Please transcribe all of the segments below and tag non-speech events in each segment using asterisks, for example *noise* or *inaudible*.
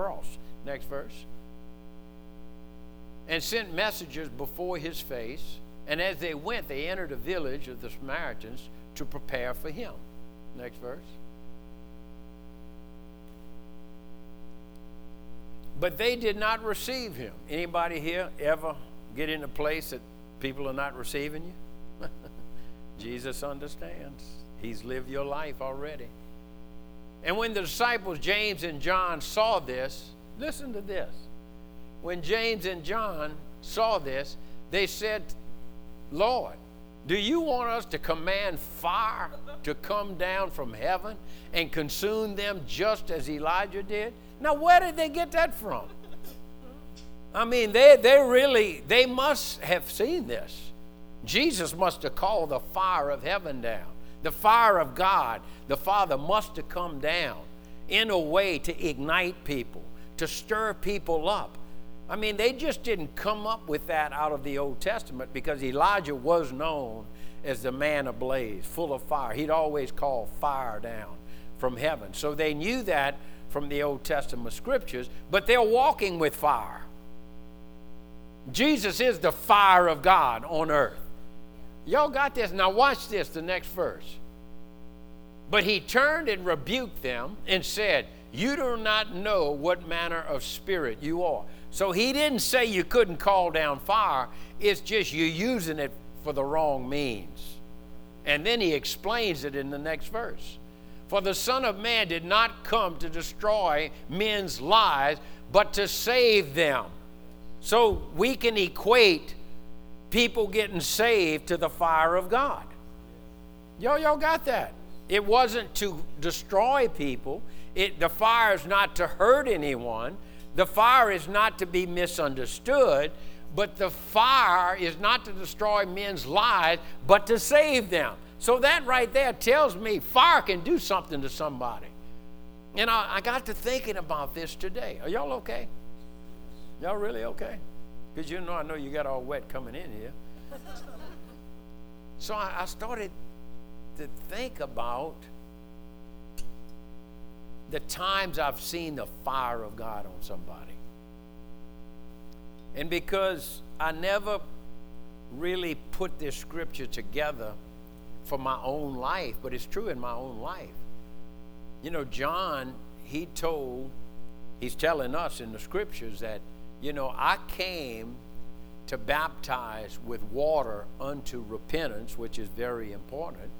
cross. Next verse. And sent messengers before his face. And as they went, they entered a village of the Samaritans to prepare for him. Next verse. But they did not receive him. Anybody here ever get in a place that people are not receiving you? *laughs* Jesus understands. He's lived your life already. And when the disciples, James and John, saw this, listen to this. When James and John saw this, they said, Lord, do you want us to command fire to come down from heaven and consume them just as Elijah did? Now, where did they get that from? I mean, they, they really, they must have seen this. Jesus must have called the fire of heaven down. The fire of God, the Father must have come down in a way to ignite people, to stir people up. I mean, they just didn't come up with that out of the Old Testament because Elijah was known as the man ablaze, full of fire. He'd always call fire down from heaven. So they knew that from the Old Testament scriptures, but they're walking with fire. Jesus is the fire of God on earth. Y'all got this? Now, watch this, the next verse. But he turned and rebuked them and said, You do not know what manner of spirit you are. So he didn't say you couldn't call down fire, it's just you're using it for the wrong means. And then he explains it in the next verse. For the Son of Man did not come to destroy men's lives, but to save them. So we can equate people getting saved to the fire of God. Y'all, y'all got that? It wasn't to destroy people. It, the fire is not to hurt anyone. The fire is not to be misunderstood. But the fire is not to destroy men's lives, but to save them. So that right there tells me fire can do something to somebody. And I, I got to thinking about this today. Are y'all okay? Y'all really okay? Because you know, I know you got all wet coming in here. *laughs* so I, I started to think about the times I've seen the fire of God on somebody. And because I never really put this scripture together for my own life, but it's true in my own life. You know, John, he told, he's telling us in the scriptures that, you know, I came to baptize with water unto repentance, which is very important.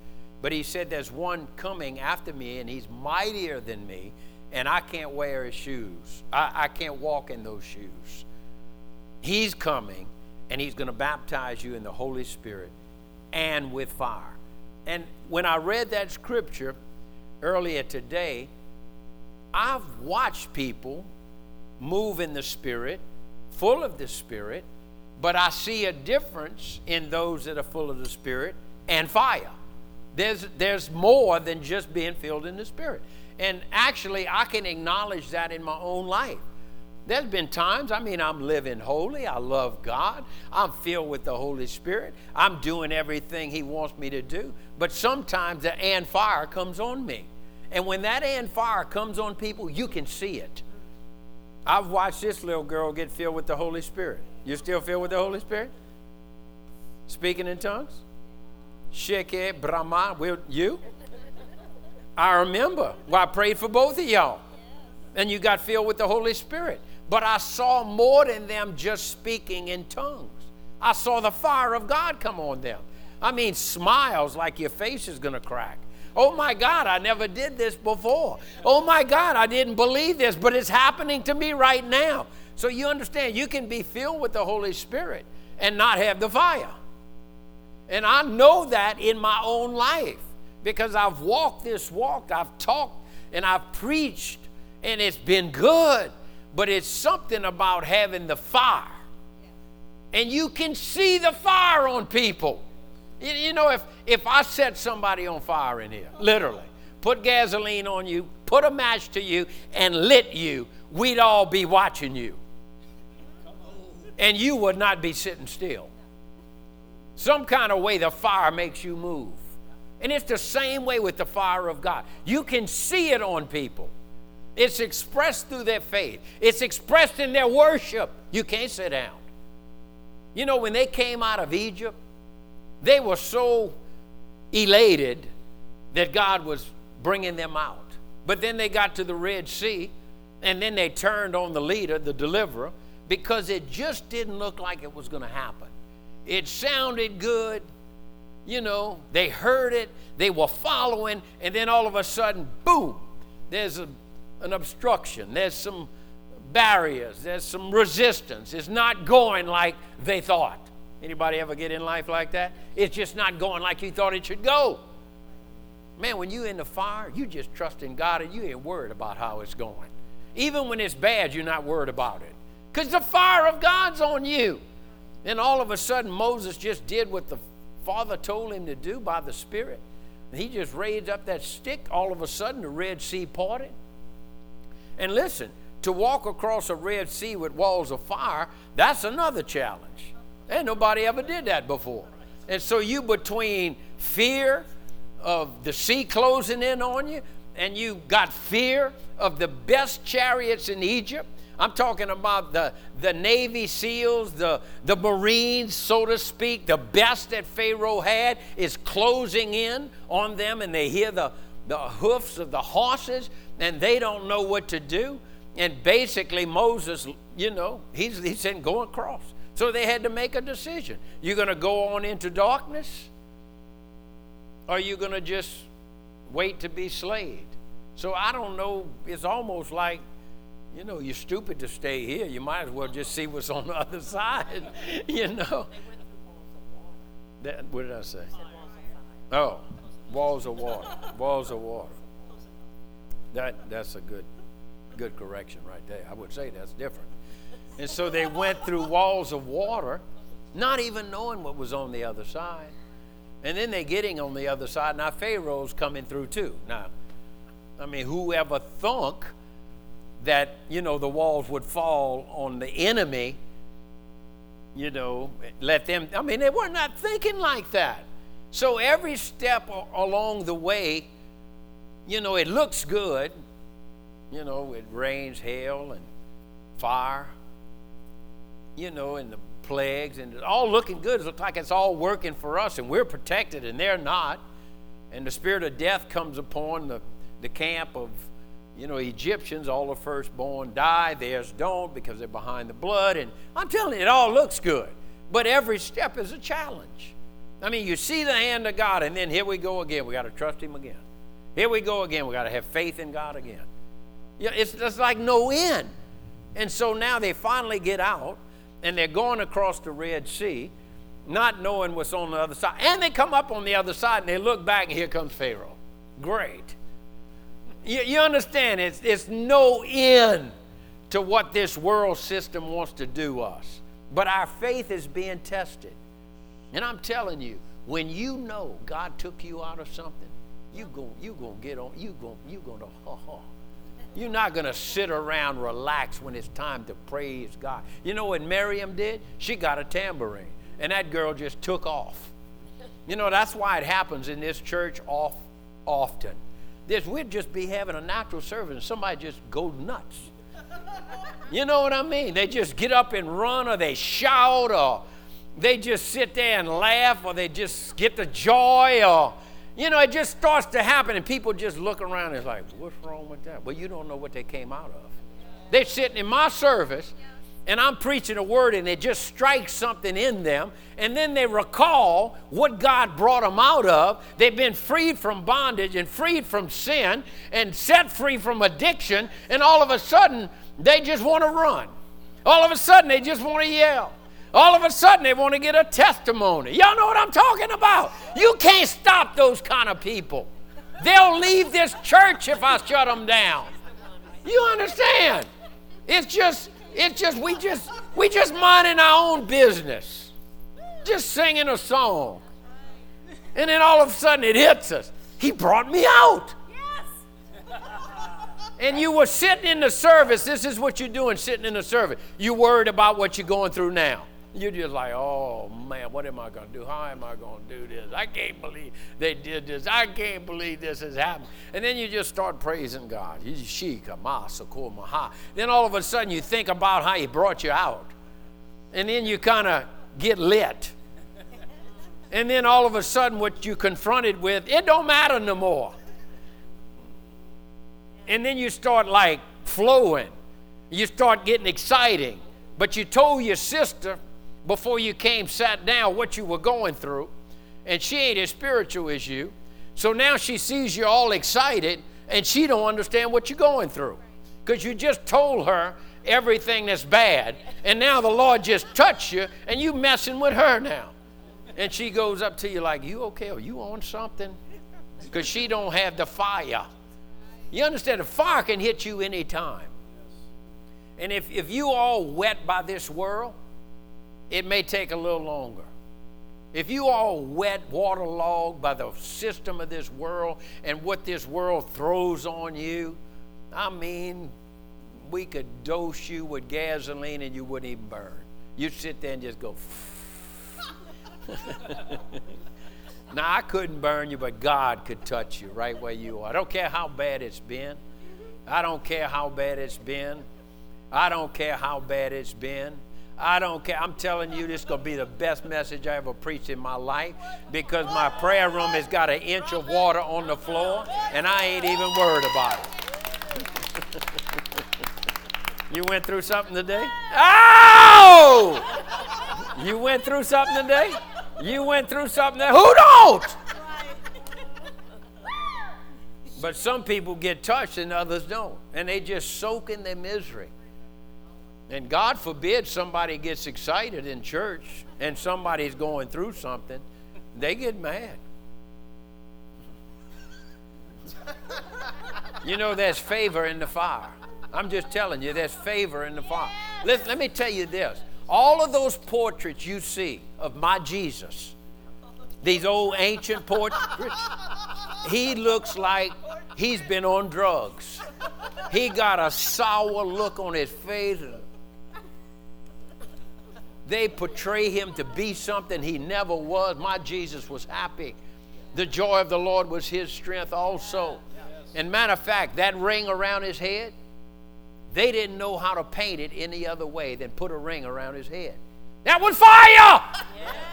But he said, There's one coming after me, and he's mightier than me, and I can't wear his shoes. I, I can't walk in those shoes. He's coming, and he's going to baptize you in the Holy Spirit and with fire. And when I read that scripture earlier today, I've watched people move in the Spirit, full of the Spirit, but I see a difference in those that are full of the Spirit and fire. There's, there's more than just being filled in the Spirit. And actually, I can acknowledge that in my own life. There's been times, I mean, I'm living holy. I love God. I'm filled with the Holy Spirit. I'm doing everything He wants me to do. But sometimes the and fire comes on me. And when that and fire comes on people, you can see it. I've watched this little girl get filled with the Holy Spirit. You still filled with the Holy Spirit? Speaking in tongues? Sheke Brahma. Will you? I remember. Well, I prayed for both of y'all. And you got filled with the Holy Spirit. But I saw more than them just speaking in tongues. I saw the fire of God come on them. I mean, smiles like your face is going to crack. Oh my God, I never did this before. Oh my God, I didn't believe this, but it's happening to me right now. So you understand, you can be filled with the Holy Spirit and not have the fire. And I know that in my own life because I've walked this walk, I've talked and I've preached, and it's been good but it's something about having the fire. And you can see the fire on people. You, know, if, if I set somebody on fire in here, literally, put gasoline on you, put a match to you, and lit you, we'd all be watching you. And you would not be sitting still. Some kind of way the fire makes you move. And it's the same way with the fire of God. You can see it on people. It's expressed through their faith. It's expressed in their worship. You can't sit down. You know, when they came out of Egypt, they were so elated that God was bringing them out. But then they got to the Red Sea, and then they turned on the leader, the deliverer, because it just didn't look like it was going to happen. It sounded good. You know, they heard it, they were following, and then all of a sudden, boom, there's a, an obstruction, there's some barriers, there's some resistance. It's not going like they thought. Anybody ever get in life like that? It's just not going like you thought it should go. Man, when you're in the fire, you just trust in God and you ain't worried about how it's going. Even when it's bad, you're not worried about it. Because the fire of God's on you. Then all of a sudden, Moses just did what the Father told him to do by the Spirit. He just raised up that stick. All of a sudden, the Red Sea parted. And listen, to walk across a Red Sea with walls of fire, that's another challenge. And nobody ever did that before. And so you between fear of the sea closing in on you, and you got fear of the best chariots in Egypt. I'm talking about the, the Navy SEALs, the, the Marines, so to speak, the best that Pharaoh had is closing in on them, and they hear the, the hoofs of the horses, and they don't know what to do. And basically, Moses, you know, he's, he said, go across. So they had to make a decision. You're going to go on into darkness? Or are you going to just wait to be slayed? So I don't know. It's almost like, you know, you're stupid to stay here. You might as well just see what's on the other *laughs* side, *laughs* you know. That, what did I say? Oh, walls of water. Walls of water. That, that's a good good correction right there. I would say that's different. And so they went through walls of water, not even knowing what was on the other side. And then they're getting on the other side. Now Pharaoh's coming through too. Now, I mean, whoever thunk that, you know, the walls would fall on the enemy, you know, let them, I mean, they were not thinking like that. So every step along the way, you know, it looks good, you know, it rains hail and fire, you know, and the plagues, and it's all looking good. It looks like it's all working for us, and we're protected, and they're not. And the spirit of death comes upon the, the camp of, you know, Egyptians. All the firstborn die, theirs don't because they're behind the blood. And I'm telling you, it all looks good. But every step is a challenge. I mean, you see the hand of God, and then here we go again. We got to trust Him again. Here we go again. We got to have faith in God again. Yeah, it's just like no end. And so now they finally get out and they're going across the Red Sea, not knowing what's on the other side. And they come up on the other side and they look back and here comes Pharaoh. Great. You, you understand, it's, it's no end to what this world system wants to do us. But our faith is being tested. And I'm telling you, when you know God took you out of something, you go, you gonna get on, you go, you gonna ha ha. You're not going to sit around relax when it's time to praise God. You know what Miriam did? She got a tambourine, and that girl just took off. You know, that's why it happens in this church off, often. This, we'd just be having a natural service, and somebody just go nuts. You know what I mean? They just get up and run, or they shout, or they just sit there and laugh, or they just get the joy, or you know, it just starts to happen, and people just look around and it's like, what's wrong with that? Well, you don't know what they came out of. They're sitting in my service, and I'm preaching a word, and it just strikes something in them, and then they recall what God brought them out of. They've been freed from bondage and freed from sin and set free from addiction, and all of a sudden, they just want to run. All of a sudden, they just want to yell. All of a sudden, they want to get a testimony. Y'all know what I'm talking about. You can't stop those kind of people. They'll leave this church if I shut them down. You understand? It's just, it's just, we just, we just minding our own business, just singing a song. And then all of a sudden it hits us. He brought me out. And you were sitting in the service. This is what you're doing sitting in the service. You're worried about what you're going through now. You're just like, oh man, what am I going to do? How am I going to do this? I can't believe they did this. I can't believe this has happened. And then you just start praising God. Then all of a sudden you think about how He brought you out. And then you kind of get lit. And then all of a sudden what you confronted with, it don't matter no more. And then you start like flowing. You start getting exciting. But you told your sister, before you came, sat down, what you were going through, and she ain't as spiritual as you. So now she sees you all excited, and she don't understand what you're going through because you just told her everything that's bad, and now the Lord just touched you, and you messing with her now. And she goes up to you like, "You okay? Are you on something?" Because she don't have the fire. You understand? The fire can hit you anytime. And if, if you all wet by this world, it may take a little longer. If you all wet, waterlogged by the system of this world and what this world throws on you, I mean, we could dose you with gasoline and you wouldn't even burn. You'd sit there and just go. *laughs* now, I couldn't burn you, but God could touch you right where you are. I don't care how bad it's been. I don't care how bad it's been. I don't care how bad it's been. I don't care. I'm telling you, this is going to be the best message I ever preached in my life because my prayer room has got an inch of water on the floor and I ain't even worried about it. *laughs* you went through something today? Oh! You went through something today? You went through something that who don't? But some people get touched and others don't. And they just soak in their misery. And God forbid somebody gets excited in church and somebody's going through something, they get mad. You know, there's favor in the fire. I'm just telling you, there's favor in the fire. Let, let me tell you this all of those portraits you see of my Jesus, these old ancient portraits, he looks like he's been on drugs. He got a sour look on his face they portray him to be something he never was. My Jesus was happy. The joy of the Lord was his strength also. And matter of fact, that ring around his head, they didn't know how to paint it any other way than put a ring around his head. That was fire!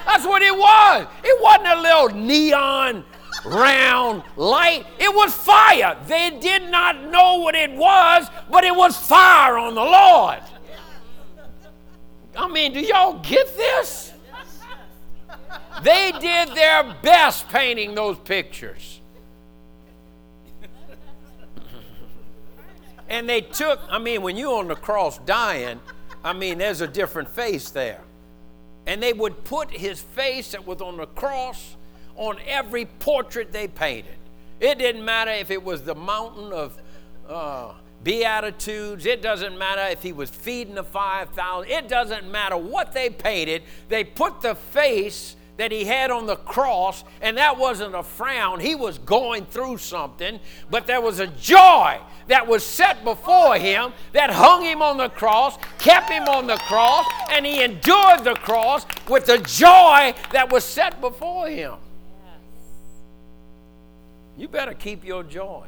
That's what it was. It wasn't a little neon round light. It was fire. They did not know what it was, but it was fire on the Lord. I mean, do y'all get this? They did their best painting those pictures. and they took, I mean, when you're on the cross dying, I mean, there's a different face there. And they would put his face that was on the cross on every portrait they painted. It didn't matter if it was the mountain of uh, Beatitudes. It doesn't matter if he was feeding the 5,000. It doesn't matter what they painted. They put the face that he had on the cross, and that wasn't a frown. He was going through something, but there was a joy that was set before him that hung him on the cross, kept him on the cross, and he endured the cross with the joy that was set before him. You better keep your joy.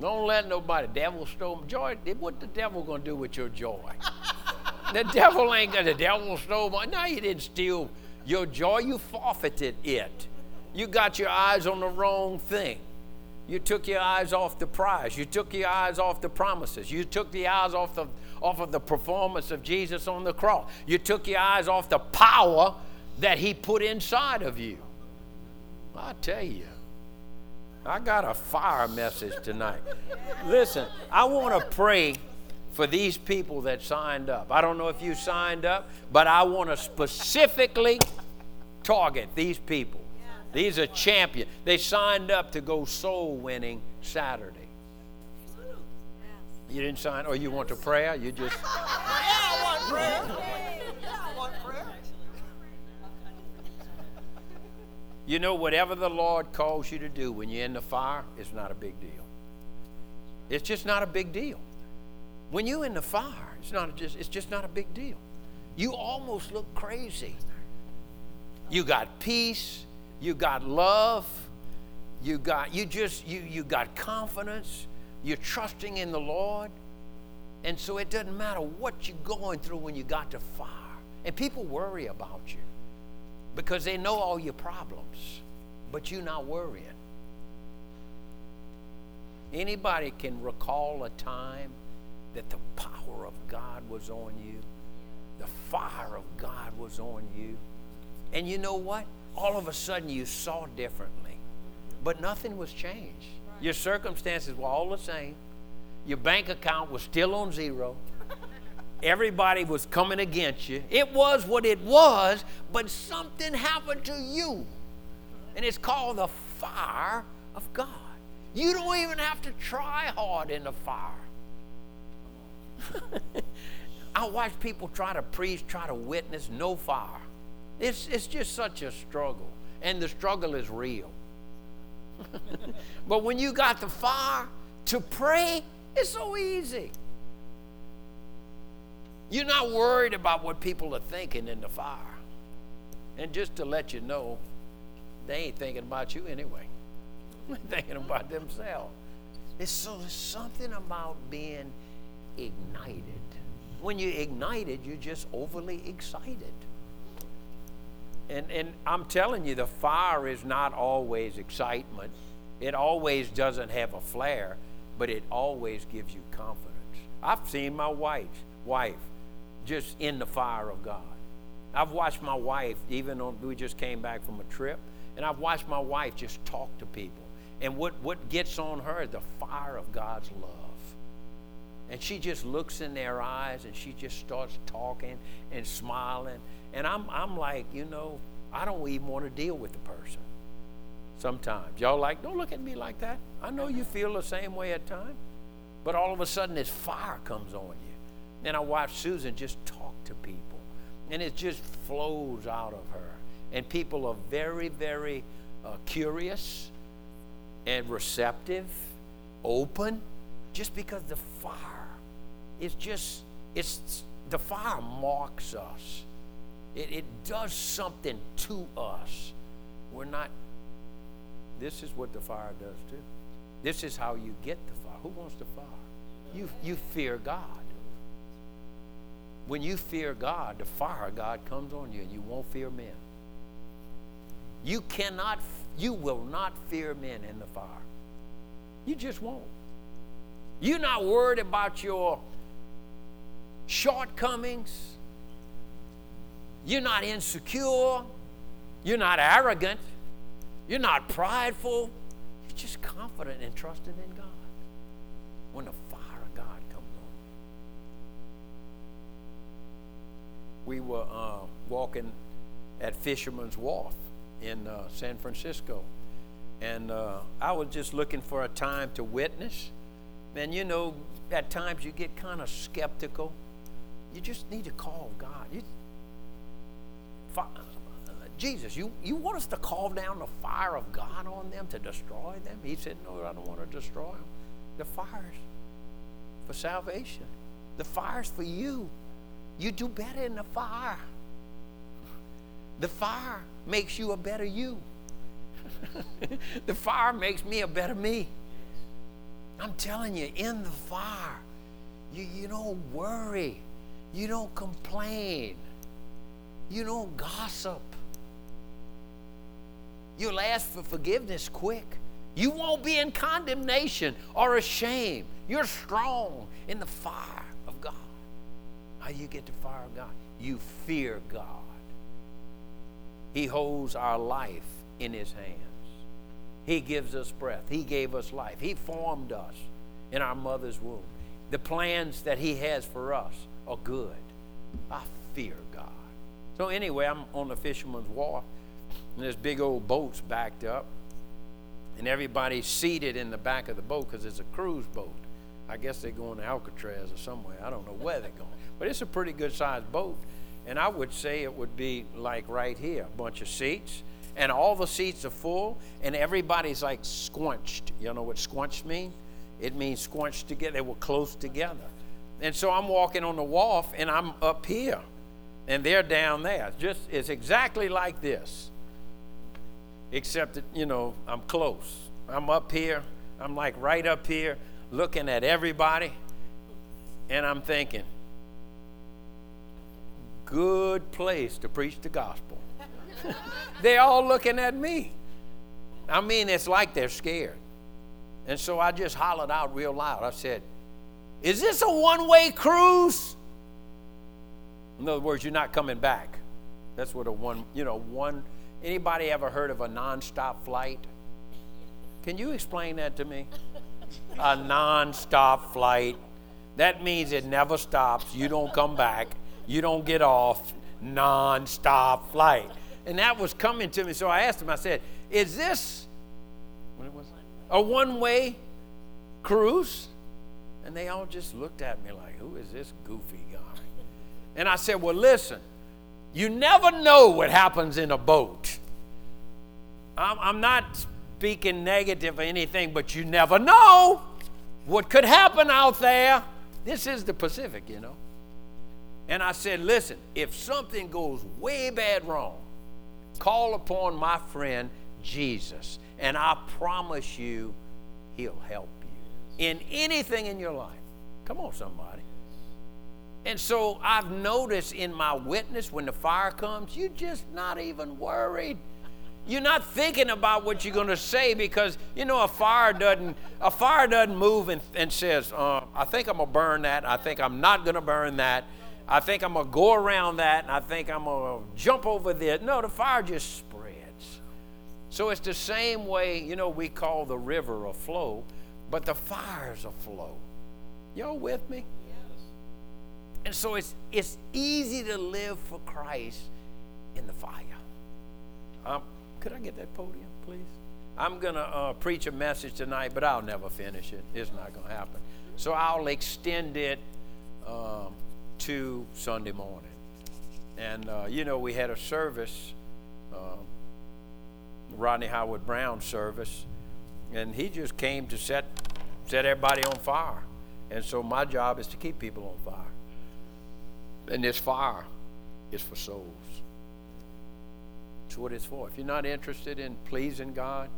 Don't let nobody, devil stole joy. What the devil gonna do with your joy? *laughs* the devil ain't gonna, the devil stole my, no, you didn't steal your joy, you forfeited it. You got your eyes on the wrong thing. You took your eyes off the prize. You took your eyes off the promises. You took the eyes off, the, off of the performance of Jesus on the cross. You took your eyes off the power that He put inside of you. I tell you. I got a fire message tonight. Listen, I want to pray for these people that signed up. I don't know if you signed up, but I want to specifically target these people. These are champions. They signed up to go soul winning Saturday. You didn't sign, or you want to pray? You just. Yeah, I want prayer. You know, whatever the Lord calls you to do when you're in the fire, it's not a big deal. It's just not a big deal. When you're in the fire, it's not just it's just not a big deal. you almost look crazy. You got peace, you got love, you got you just you you got confidence, you're trusting in the Lord. And so it doesn't matter what you're going through when you got to fire. And people worry about you because they know all your problems, but you're not worrying. Anybody can recall a time that the power of God was on you, the fire of God was on you. And you know what? All of a sudden you saw differently, but nothing was changed. Your circumstances were all the same. Your bank account was still on zero. Everybody was coming against you. It was what it was, but something happened to you. And it's called the fire of God. You don't even have to try hard in the fire. *laughs* I watch people try to preach, try to witness, no fire. It's, it's just such a struggle, and the struggle is real. *laughs* but when you got the fire to pray, it's so easy. You're not worried about what people are thinking in the fire. And just to let you know, they ain't thinking about you anyway. *laughs* They're thinking about themselves. It's so there's something about being ignited. When you're ignited, you're just overly excited. And, and I'm telling you, the fire is not always excitement. It always doesn't have a flare, but it always gives you confidence. I've seen my wife, wife just in the fire of God. I've watched my wife, even on, we just came back from a trip, and I've watched my wife just talk to people. And what, what gets on her is the fire of God's love. And she just looks in their eyes and she just starts talking and smiling. And I'm, I'm like, you know, I don't even want to deal with the person sometimes. Y'all like, don't look at me like that. I know you feel the same way at times. But all of a sudden, this fire comes on you. And I watch Susan just talk to people, and it just flows out of her. And people are very, very uh, curious and receptive, open, just because the fire is just, it's the fire marks us. It, it does something to us. We're not, this is what the fire does too. This is how you get the fire. Who wants the fire? You, you fear God. When you fear God, the fire of God comes on you and you won't fear men. You cannot, you will not fear men in the fire. You just won't. You're not worried about your shortcomings. You're not insecure. You're not arrogant. You're not prideful. You're just confident and trusting in God. When the we were uh, walking at Fisherman's Wharf in uh, San Francisco. And uh, I was just looking for a time to witness. And you know, at times you get kind of skeptical. You just need to call God. You, Jesus, you, you want us to call down the fire of God on them to destroy them? He said, No, I don't want to destroy them. The fire's for salvation, the fire's for you. You do better in the fire. The fire makes you a better you. *laughs* the fire makes me a better me. I'm telling you, in the fire, you, you don't worry. You don't complain. You don't gossip. You'll ask for forgiveness quick. You won't be in condemnation or ashamed. You're strong in the fire how you get the fire of God? You fear God. He holds our life in His hands. He gives us breath. He gave us life. He formed us in our mother's womb. The plans that He has for us are good. I fear God. So, anyway, I'm on the fisherman's wharf, and there's big old boats backed up, and everybody's seated in the back of the boat because it's a cruise boat. I guess they're going to Alcatraz or somewhere. I don't know where they're going. But it's a pretty good sized boat. And I would say it would be like right here a bunch of seats, and all the seats are full, and everybody's like squunched. You know what squunched means? It means squunched together. They were close together. And so I'm walking on the wharf, and I'm up here. and they're down there. Just it's exactly like this. Except that, you know, I'm close. I'm up here. I'm like right up here looking at everybody and I'm thinking, good place to preach the gospel. they're all looking at me. I mean, it's like they're scared. And so I just hollered out real loud. I said, Is this a one way cruise? In other words, you're not coming back. That's what a one, you know, one. Anybody ever heard of a nonstop flight? Can you explain that to me? A nonstop flight. That means it never stops. You don't come back. You don't get off. Non-stop flight. And that was coming to me. So I asked him, I said, Is this a one way cruise? And they all just looked at me like, Who is this goofy guy? And I said, Well, listen, you never know what happens in a boat. I'm, I'm not speaking negative or anything, but you never know what could happen out there. This is the Pacific, you know. And I said, listen, if something goes way bad wrong, call upon my friend Jesus, and I promise you, he'll help you in anything in your life. Come on, somebody. And so I've noticed in my witness when the fire comes, you're just not even worried. You're not thinking about what you're going to say because you know a fire doesn't a fire doesn't move and, and says, uh, "I think I'm gonna burn that. I think I'm not gonna burn that. I think I'm gonna go around that, and I think I'm gonna jump over there." No, the fire just spreads. So it's the same way you know we call the river a flow, but the fire's a flow. Y'all with me? Yes. And so it's it's easy to live for Christ in the fire. Um, could I get that podium, please? I'm going to uh, preach a message tonight, but I'll never finish it. It's not going to happen. So I'll extend it um, to Sunday morning. And, uh, you know, we had a service, um, Rodney Howard-Browne service, and he just came to set, set everybody on fire. And so my job is to keep people on fire. And this fire is for souls. That's what it's for. If you're not interested in pleasing God,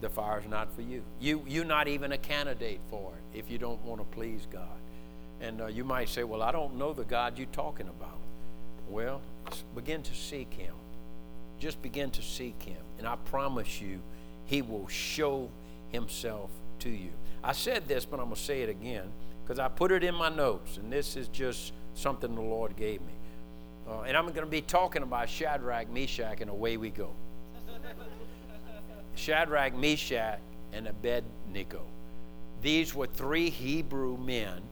the fire's not for you. You you're not even a candidate for it if you don't want to please God. And uh, you might say, "Well, I don't know the God you're talking about." Well, begin to seek Him. Just begin to seek Him, and I promise you, He will show Himself to you. I said this, but I'm gonna say it again because I put it in my notes, and this is just something the Lord gave me. Uh, and I'm going to be talking about Shadrach, Meshach, and away we go. Shadrach, Meshach, and Abednego. These were three Hebrew men,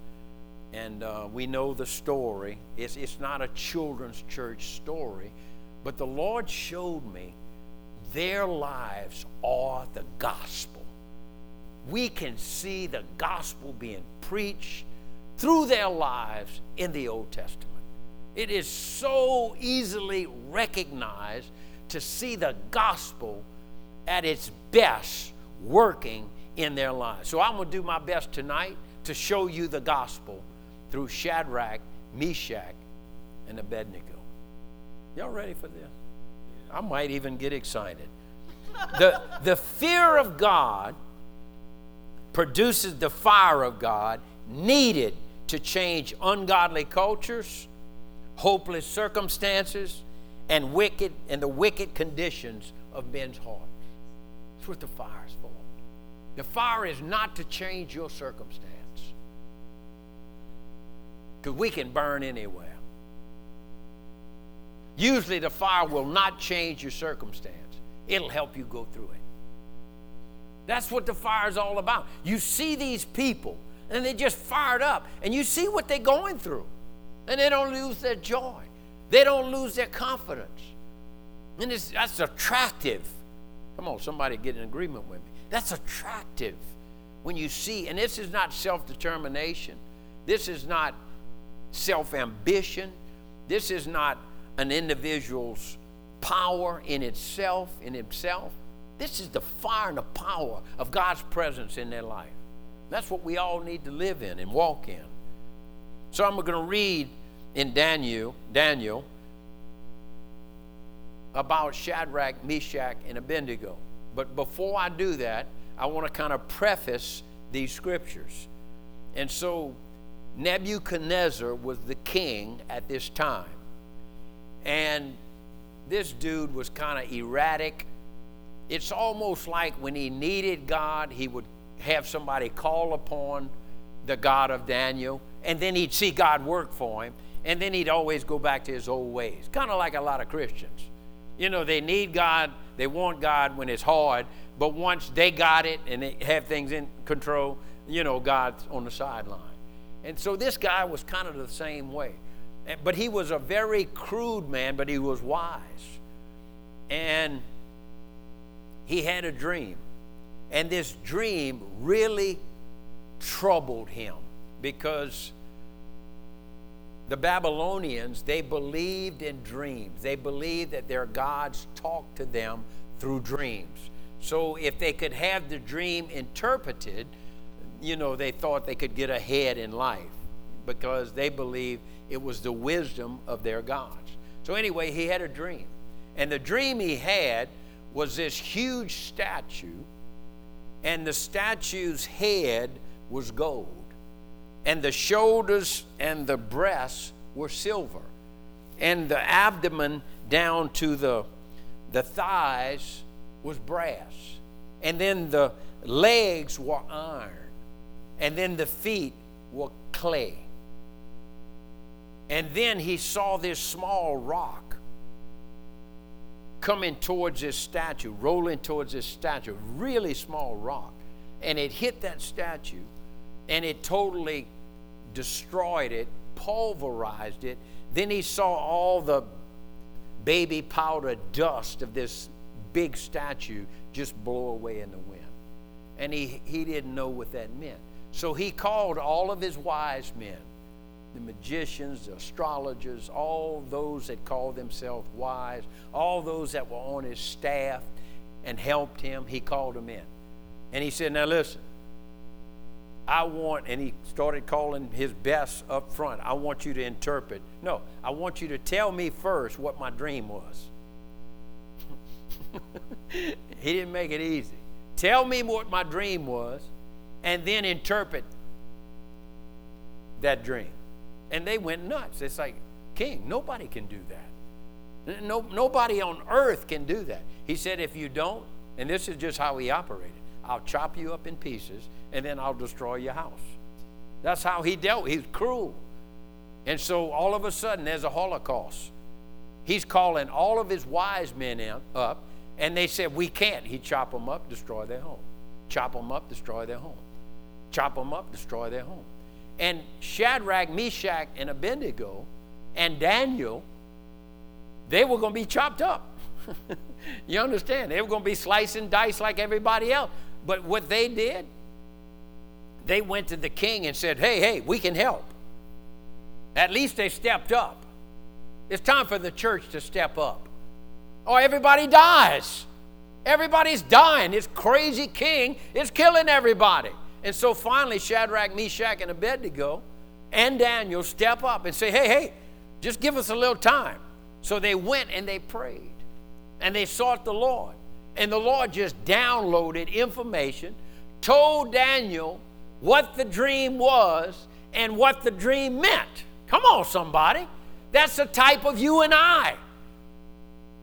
and uh, we know the story. It's, it's not a children's church story, but the Lord showed me their lives are the gospel. We can see the gospel being preached through their lives in the Old Testament. It is so easily recognized to see the gospel at its best working in their lives. So I'm going to do my best tonight to show you the gospel through Shadrach, Meshach, and Abednego. Y'all ready for this? I might even get excited. The, the fear of God produces the fire of God needed to change ungodly cultures hopeless circumstances, and wicked and the wicked conditions of men's hearts. That's what the fire is for. The fire is not to change your circumstance. Because we can burn anywhere. Usually the fire will not change your circumstance. It'll help you go through it. That's what the fire is all about. You see these people and they just fired up and you see what they're going through. And they don't lose their joy, they don't lose their confidence. And that's attractive. Come on, somebody get in agreement with me. That's attractive when you see, and this is not self determination, this is not self ambition, this is not an individual's power in itself, in himself. This is the fire and the power of God's presence in their life. That's what we all need to live in and walk in. So I'm going to read in Daniel, Daniel about Shadrach, Meshach, and Abednego. But before I do that, I want to kind of preface these scriptures. And so Nebuchadnezzar was the king at this time. And this dude was kind of erratic. It's almost like when he needed God, he would have somebody call upon the God of Daniel, and then he'd see God work for him, and then he'd always go back to his old ways. Kind of like a lot of Christians. You know, they need God, they want God when it's hard, but once they got it and they have things in control, you know, God's on the sideline. And so this guy was kind of the same way. But he was a very crude man, but he was wise. And he had a dream. And this dream really troubled him because the Babylonians, they believed in dreams. They believed that their gods talked to them through dreams. So if they could have the dream interpreted, you know, they thought they could get ahead in life because they believed it was the wisdom of their gods. So anyway, he had a dream. And the dream he had was this huge statue, and the statue's head was gold, and the shoulders and the breasts were silver, and the abdomen down to the, the thighs was brass, and then the legs were iron, and then the feet were clay. And then he saw this small rock coming towards this statue, rolling towards this statue, really small rock. And it hit that statue and it totally destroyed it, pulverized it. Then he saw all the baby powder dust of this big statue just blow away in the wind. And he, he didn't know what that meant. So he called all of his wise men, the magicians, the astrologers, all those that called themselves wise, all those that were on his staff and helped him, he called them in. And he said, Now listen, I want, and he started calling his best up front. I want you to interpret. No, I want you to tell me first what my dream was. *laughs* he didn't make it easy. Tell me what my dream was, and then interpret that dream. And they went nuts. It's like, King, nobody can do that. No, nobody on earth can do that. He said, if you don't, and this is just how he operated, I'll chop you up in pieces and then I'll destroy your house. That's how he dealt. He's cruel. And so all of a sudden there's a Holocaust. He's calling all of his wise men up, and they said, We can't. He chop them up, destroy their home. Chop them up, destroy their home. Chop them up, destroy their home. And Shadrach, Meshach, and Abednego and Daniel, they were going to be chopped up. *laughs* you understand? They were going to be sliced and diced like everybody else. But what they did, they went to the king and said, Hey, hey, we can help. At least they stepped up. It's time for the church to step up. Oh, everybody dies. Everybody's dying. This crazy king is killing everybody. And so finally, Shadrach, Meshach, and Abednego and Daniel step up and say, Hey, hey, just give us a little time. So they went and they prayed and they sought the Lord. And the Lord just downloaded information, told Daniel what the dream was and what the dream meant. Come on, somebody. That's the type of you and I.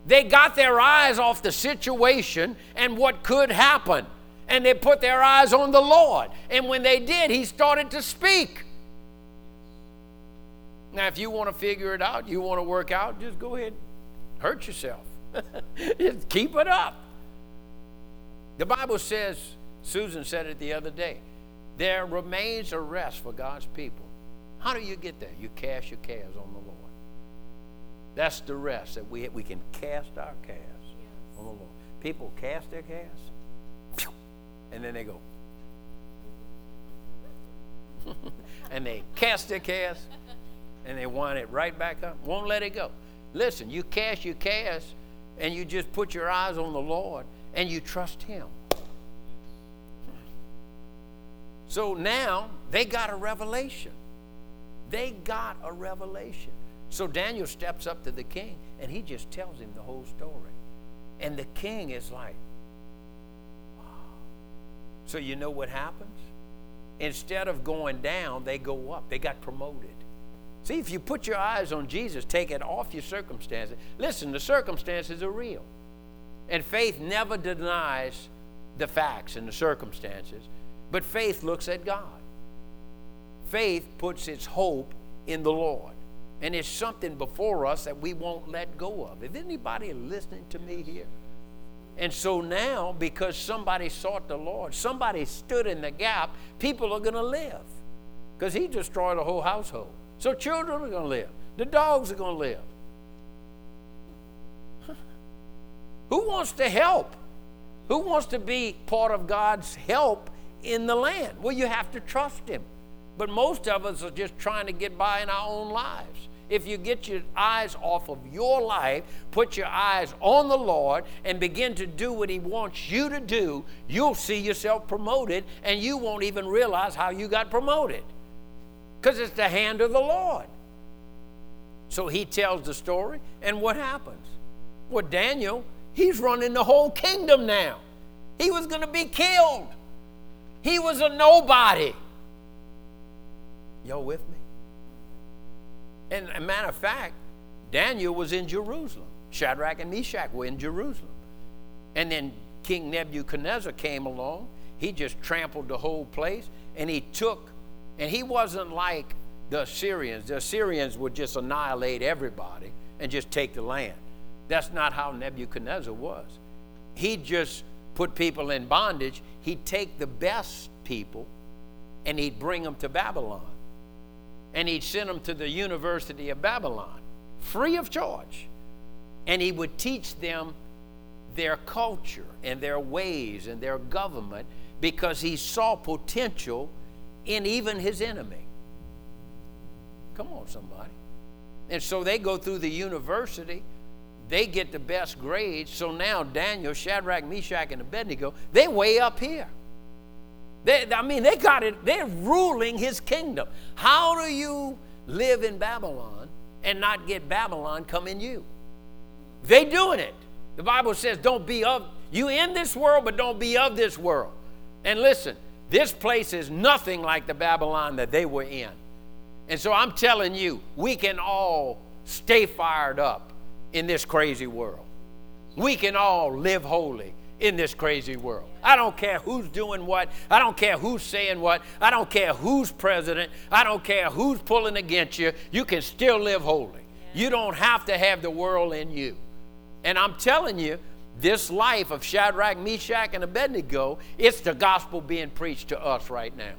They got their eyes off the situation and what could happen, and they put their eyes on the Lord. And when they did, He started to speak. Now, if you want to figure it out, you want to work out, just go ahead, hurt yourself. *laughs* just keep it up. The Bible says, Susan said it the other day, there remains a rest for God's people. How do you get there? You cast your cares on the Lord. That's the rest that we, we can cast our cares yes. on the Lord. People cast their cares, and then they go. *laughs* and they cast their cast and they wind it right back up. Won't let it go. Listen, you cast your cast and you just put your eyes on the Lord and you trust Him. So now they got a revelation. They got a revelation. So Daniel steps up to the king and he just tells him the whole story. And the king is like. So you know what happens? Instead of going down, they go up. They got promoted. See, if you put your eyes on Jesus, take it off your circumstances. Listen, the circumstances are real. And faith never denies the facts and the circumstances, but faith looks at God. Faith puts its hope in the Lord. And it's something before us that we won't let go of. Is anybody listening to me here? And so now, because somebody sought the Lord, somebody stood in the gap, people are going to live. Because he destroyed a whole household. So children are going to live. The dogs are going to live. Who wants to help? Who wants to be part of God's help in the land? Well, you have to trust Him. But most of us are just trying to get by in our own lives. If you get your eyes off of your life, put your eyes on the Lord, and begin to do what He wants you to do, you'll see yourself promoted, and you won't even realize how you got promoted. Because it's the hand of the Lord. So he tells the story, and what happens? Well, Daniel, he's running the whole kingdom now. He was going to be killed. He was a nobody. Y'all with me? And a matter of fact, Daniel was in Jerusalem. Shadrach and Meshach were in Jerusalem. And then King Nebuchadnezzar came along. He just trampled the whole place and he took, and he wasn't like the Assyrians. The Assyrians would just annihilate everybody and just take the land. That's not how Nebuchadnezzar was. He just put people in bondage. He'd take the best people and he'd bring them to Babylon and he'd send them to the University of Babylon free of charge. And he would teach them their culture and their ways and their government because he saw potential in even his enemy. Come on, somebody. And so they go through the university, they get the best grades. So now Daniel, Shadrach, Meshach, and Abednego, they way up here. They, I mean, they got it, they're ruling his kingdom. How do you live in Babylon and not get Babylon come in you? They doing it. The Bible says, don't be of, you in this world, but don't be of this world. And listen, this place is nothing like the Babylon that they were in. And so I'm telling you, we can all stay fired up in this crazy world. We can all live holy in this crazy world. I don't care who's doing what. I don't care who's saying what. I don't care who's president. I don't care who's pulling against you. You can still live holy. You don't have to have the world in you. And I'm telling you, this life of Shadrach, Meshach, and Abednego, it's the gospel being preached to us right now.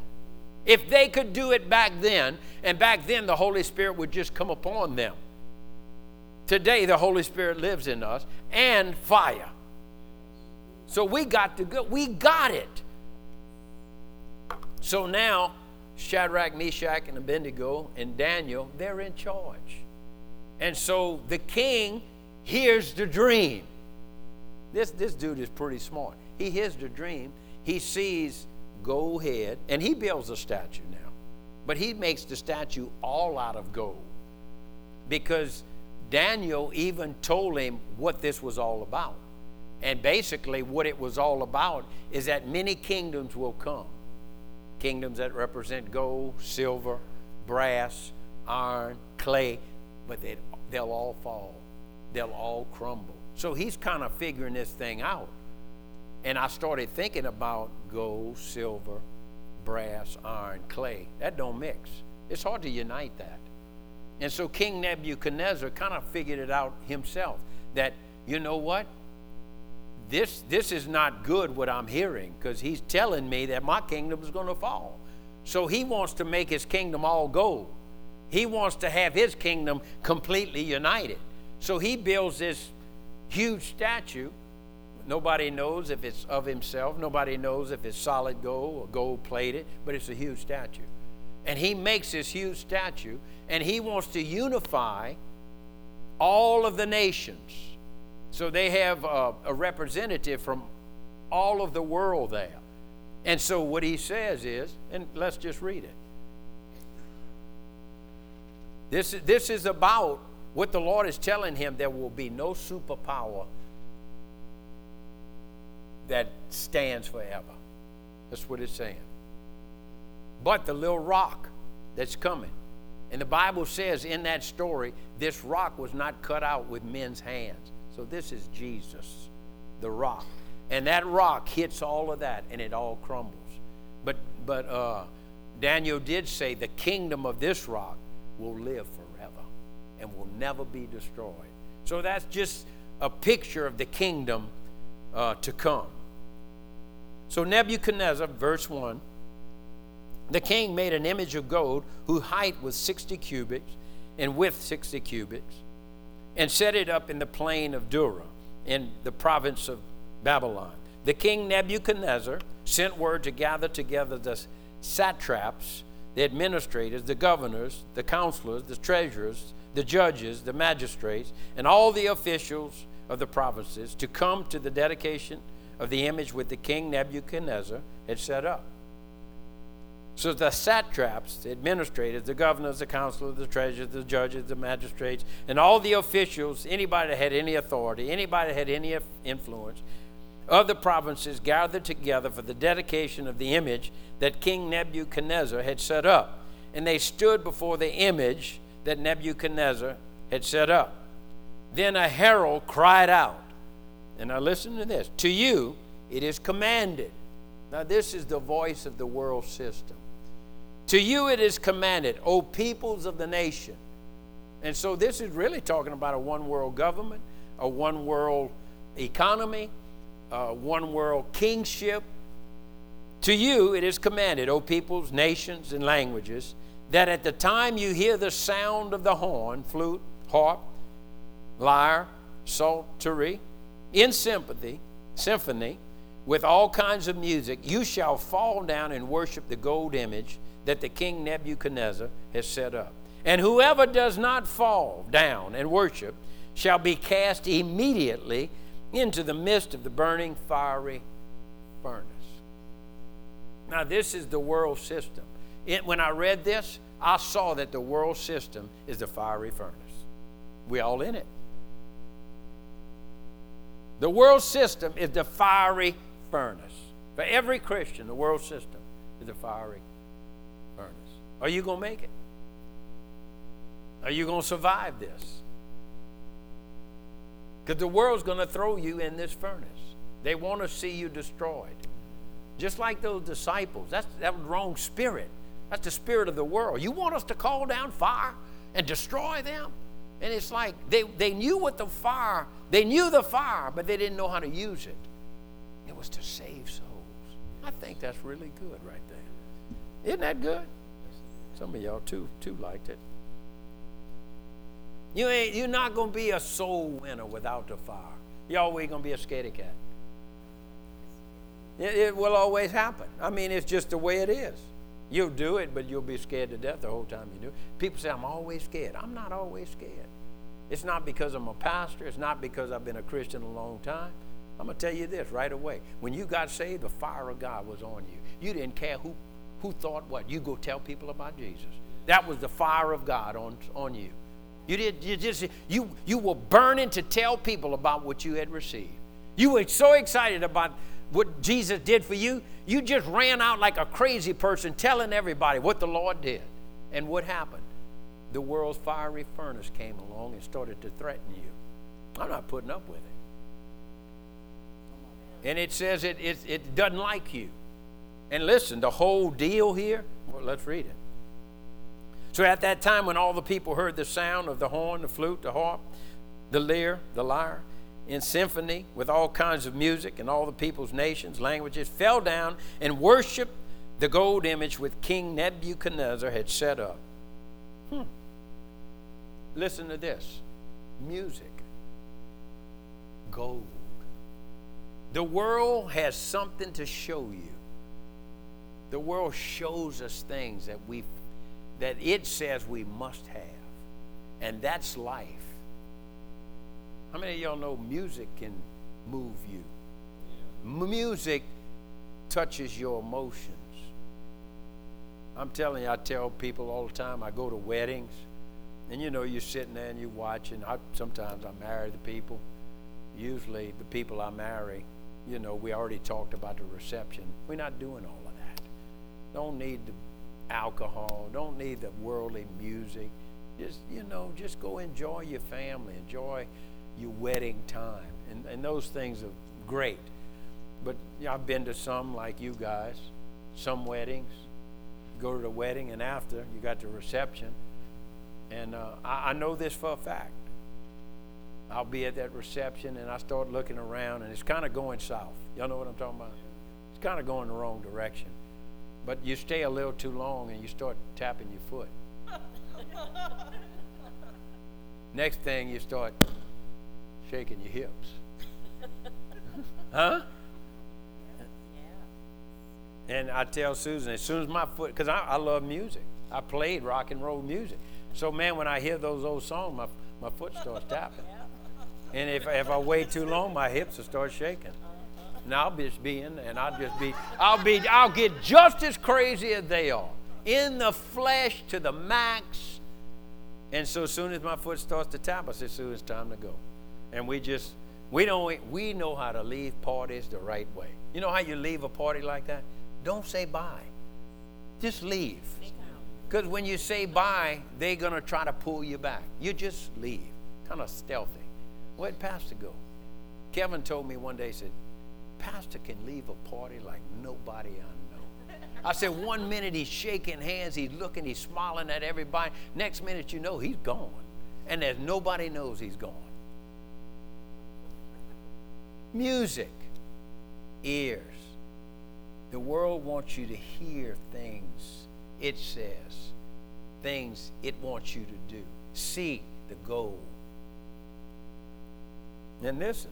If they could do it back then, and back then the Holy Spirit would just come upon them. Today, the Holy Spirit lives in us and fire. So we got to go. We got it. So now, Shadrach, Meshach, and Abednego and Daniel, they're in charge. And so the king hears the dream. This, this dude is pretty smart. He hears the dream. He sees, go ahead, and he builds a statue now. But he makes the statue all out of gold because Daniel even told him what this was all about. And basically, what it was all about is that many kingdoms will come kingdoms that represent gold, silver, brass, iron, clay, but they, they'll all fall, they'll all crumble. So he's kind of figuring this thing out. And I started thinking about gold, silver, brass, iron, clay. That don't mix. It's hard to unite that. And so King Nebuchadnezzar kind of figured it out himself that, you know what? This, this is not good what I'm hearing because he's telling me that my kingdom is going to fall. So he wants to make his kingdom all gold. He wants to have his kingdom completely united. So he builds this huge statue. Nobody knows if it's of himself. Nobody knows if it's solid gold or gold plated, but it's a huge statue. And he makes this huge statue, and he wants to unify all of the nations so they have a, a representative from all of the world there. And so what he says is, and let's just read it. This, this is about What the Lord is telling him, there will be no superpower that stands forever. That's what it's saying. But the little rock that's coming, and the Bible says in that story, this rock was not cut out with men's hands. So this is Jesus, the rock. And that rock hits all of that and it all crumbles. But but uh, Daniel did say the kingdom of this rock will live forever and will never be destroyed. So that's just a picture of the kingdom uh, to come. So Nebuchadnezzar, verse 1, the king made an image of gold whose height was 60 cubits and width 60 cubits and set it up in the plain of Dura in the province of Babylon. The king Nebuchadnezzar sent word to gather together the satraps, the administrators, the governors, the counselors, the treasurers, the judges, the magistrates, and all the officials of the provinces to come to the dedication of the image which the king Nebuchadnezzar had set up. So the satraps, the administrators, the governors, the counselors, the treasurers, the judges, the magistrates, and all the officials, anybody that had any authority, anybody that had any influence of the provinces gathered together for the dedication of the image that King Nebuchadnezzar had set up. And they stood before the image that Nebuchadnezzar had set up. Then a herald cried out, and now listen to this To you it is commanded. Now, this is the voice of the world system. To you it is commanded, O peoples of the nation. And so this is really talking about a one world government, a one world economy, a one world kingship. To you it is commanded, O peoples, nations, and languages, that at the time you hear the sound of the horn, flute, harp, lyre, psaltery, in sympathy, symphony, with all kinds of music, you shall fall down and worship the gold image that the king Nebuchadnezzar has set up. And whoever does not fall down and worship shall be cast immediately into the midst of the burning fiery furnace. Now, this is the world system. It, when I read this, I saw that the world system is the fiery furnace. We all in it. The world system is the fiery furnace. For every Christian, the world system is the fiery. Are you going to make it? Are you going to survive this? Because the world's going to throw you in this furnace. They want to see you destroyed. Just like those disciples. That's that wrong spirit. That's the spirit of the world. You want us to call down fire and destroy them? And it's like they, they knew what the fire, they knew the fire, but they didn't know how to use it. It was to save souls. I think that's really good right there. Isn't that good? Some of y'all too too liked it. You ain't you're not gonna be a soul winner without the fire. You're always gonna be a scaredy cat. It, it will always happen. I mean, it's just the way it is. You'll do it, but you'll be scared to death the whole time you do it. People say, I'm always scared. I'm not always scared. It's not because I'm a pastor. It's not because I've been a Christian a long time. I'm going to tell you this right away. When you got saved, the fire of God was on you. You didn't care who who thought what? You go tell people about Jesus. That was the fire of God on, on you. You did you just you you were burning to tell people about what you had received. You were so excited about what Jesus did for you, you just ran out like a crazy person telling everybody what the Lord did. And what happened? The world's fiery furnace came along and started to threaten you. I'm not putting up with it. And it says it, it, it doesn't like you. And listen, the whole deal here, well, let's read it. So at that time, when all the people heard the sound of the horn, the flute, the harp, the lyre, the lyre, in symphony with all kinds of music, and all the people's nations, languages, fell down and worshiped the gold image which King Nebuchadnezzar had set up. Hmm. Listen to this music, gold. The world has something to show you. The world shows us things that we that it says we must have. And that's life. How many of y'all know music can move you? Yeah. Music touches your emotions. I'm telling you, I tell people all the time, I go to weddings, And you know, you're sitting there and you're watching. I, sometimes I marry the people. Usually, the people I marry, you know, we already talked about the reception. We're not doing all. Don't need the alcohol. Don't need the worldly music. Just, you know, just go enjoy your family. Enjoy your wedding time. And, and those things are great. But know, I've been to some like you guys, some weddings. Go to the wedding, and after, you got the reception. And uh, I, I know this for a fact. I'll be at that reception, and I start looking around, and it's kind of going south. Y'all know what I'm talking about? It's kind of going the wrong direction. But you stay a little too long, and you start tapping your foot. *laughs* Next thing, you start shaking your hips. *laughs* huh? And I tell Susan, as soon as my foot, because I, I, love music, I played rock and roll music. So, man, when I hear those old songs, my, my foot starts tapping. *laughs* And if, if I wait too long, my hips will start shaking. Oh, And I'll just be in, and I'll just be, I'll be, I'll get just as crazy as they are, in the flesh to the max. And so, as soon as my foot starts to tap, I say, "Sue, it's time to go." And we just, we don't, we know how to leave parties the right way. You know how you leave a party like that? Don't say bye. Just leave. Because when you say bye, they're going to try to pull you back. You just leave, kind of stealthy. Where'd Pastor go? Kevin told me one day, he said, Pastor can leave a party like nobody I know. I said, one minute he's shaking hands, he's looking, he's smiling at everybody. Next minute, you know, he's gone. And there's nobody knows he's gone. Music, ears. The world wants you to hear things it says, things it wants you to do. See the goal. And listen,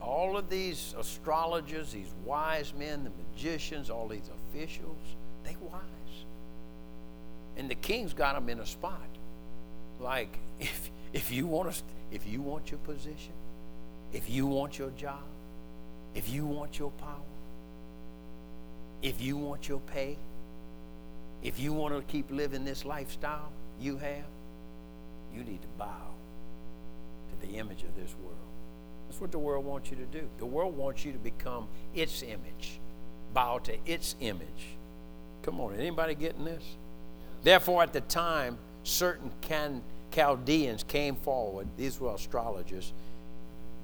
all of these astrologers, these wise men, the magicians, all these officials, they wise. And the king's got them in a spot. Like *laughs* if if you want to, if you want your position, if you want your job, if you want your power, if you want your pay, if you want to keep living this lifestyle you have, you need to bow to the image of this world. What the world wants you to do. The world wants you to become its image, bow to its image. Come on, anybody getting this? Therefore, at the time, certain can, Chaldeans came forward, these were astrologers,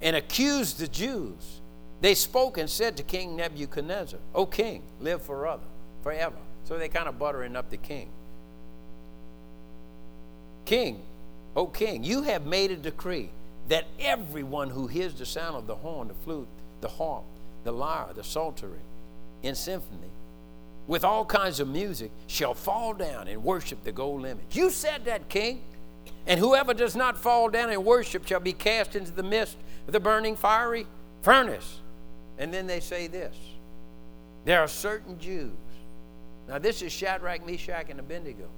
and accused the Jews. They spoke and said to King Nebuchadnezzar, O king, live forever, forever. So they kind of buttering up the king. King, O king, you have made a decree that everyone who hears the sound of the horn, the flute, the harp, the lyre, the psaltery, in symphony, with all kinds of music, shall fall down and worship the gold image. You said that, king. And whoever does not fall down and worship shall be cast into the midst of the burning fiery furnace. And then they say this there are certain Jews. Now, this is Shadrach, Meshach, and Abednego.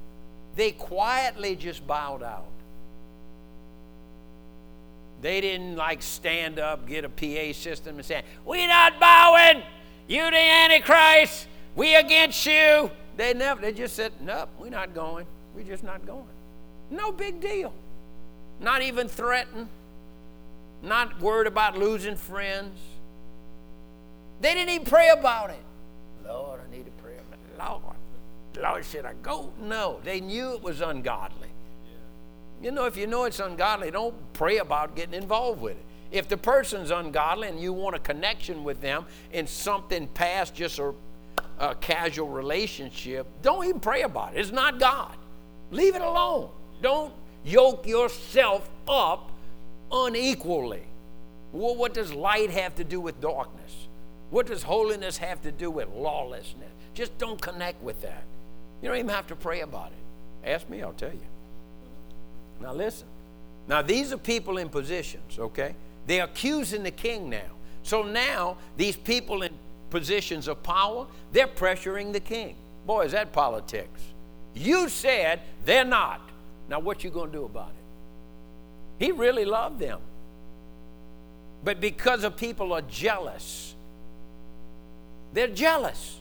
They quietly just bowed out. They didn't like stand up, get a PA system, and say, We're not bowing. You the Antichrist. We against you. They never, they just said, Nope, we're not going. We're just not going. No big deal. Not even threatened. Not worried about losing friends. They didn't even pray about it. Lord, I need to pray about it. Lord, Lord, should I go? No, they knew it was ungodly. You know, if you know it's ungodly, don't pray about getting involved with it. If the person's ungodly and you want a connection with them in something past just a, a casual relationship, don't even pray about it. It's not God. Leave it alone. Don't yoke yourself up unequally. Well, what does light have to do with darkness? What does holiness have to do with lawlessness? Just don't connect with that. You don't even have to pray about it. Ask me, I'll tell you. Now, listen. Now, these are people in positions, okay? They're accusing the king now. So now, these people in positions of power, they're pressuring the king. Boy, is that politics. You said they're not. Now, what you going to do about it? He really loved them. But because of people are jealous, they're jealous.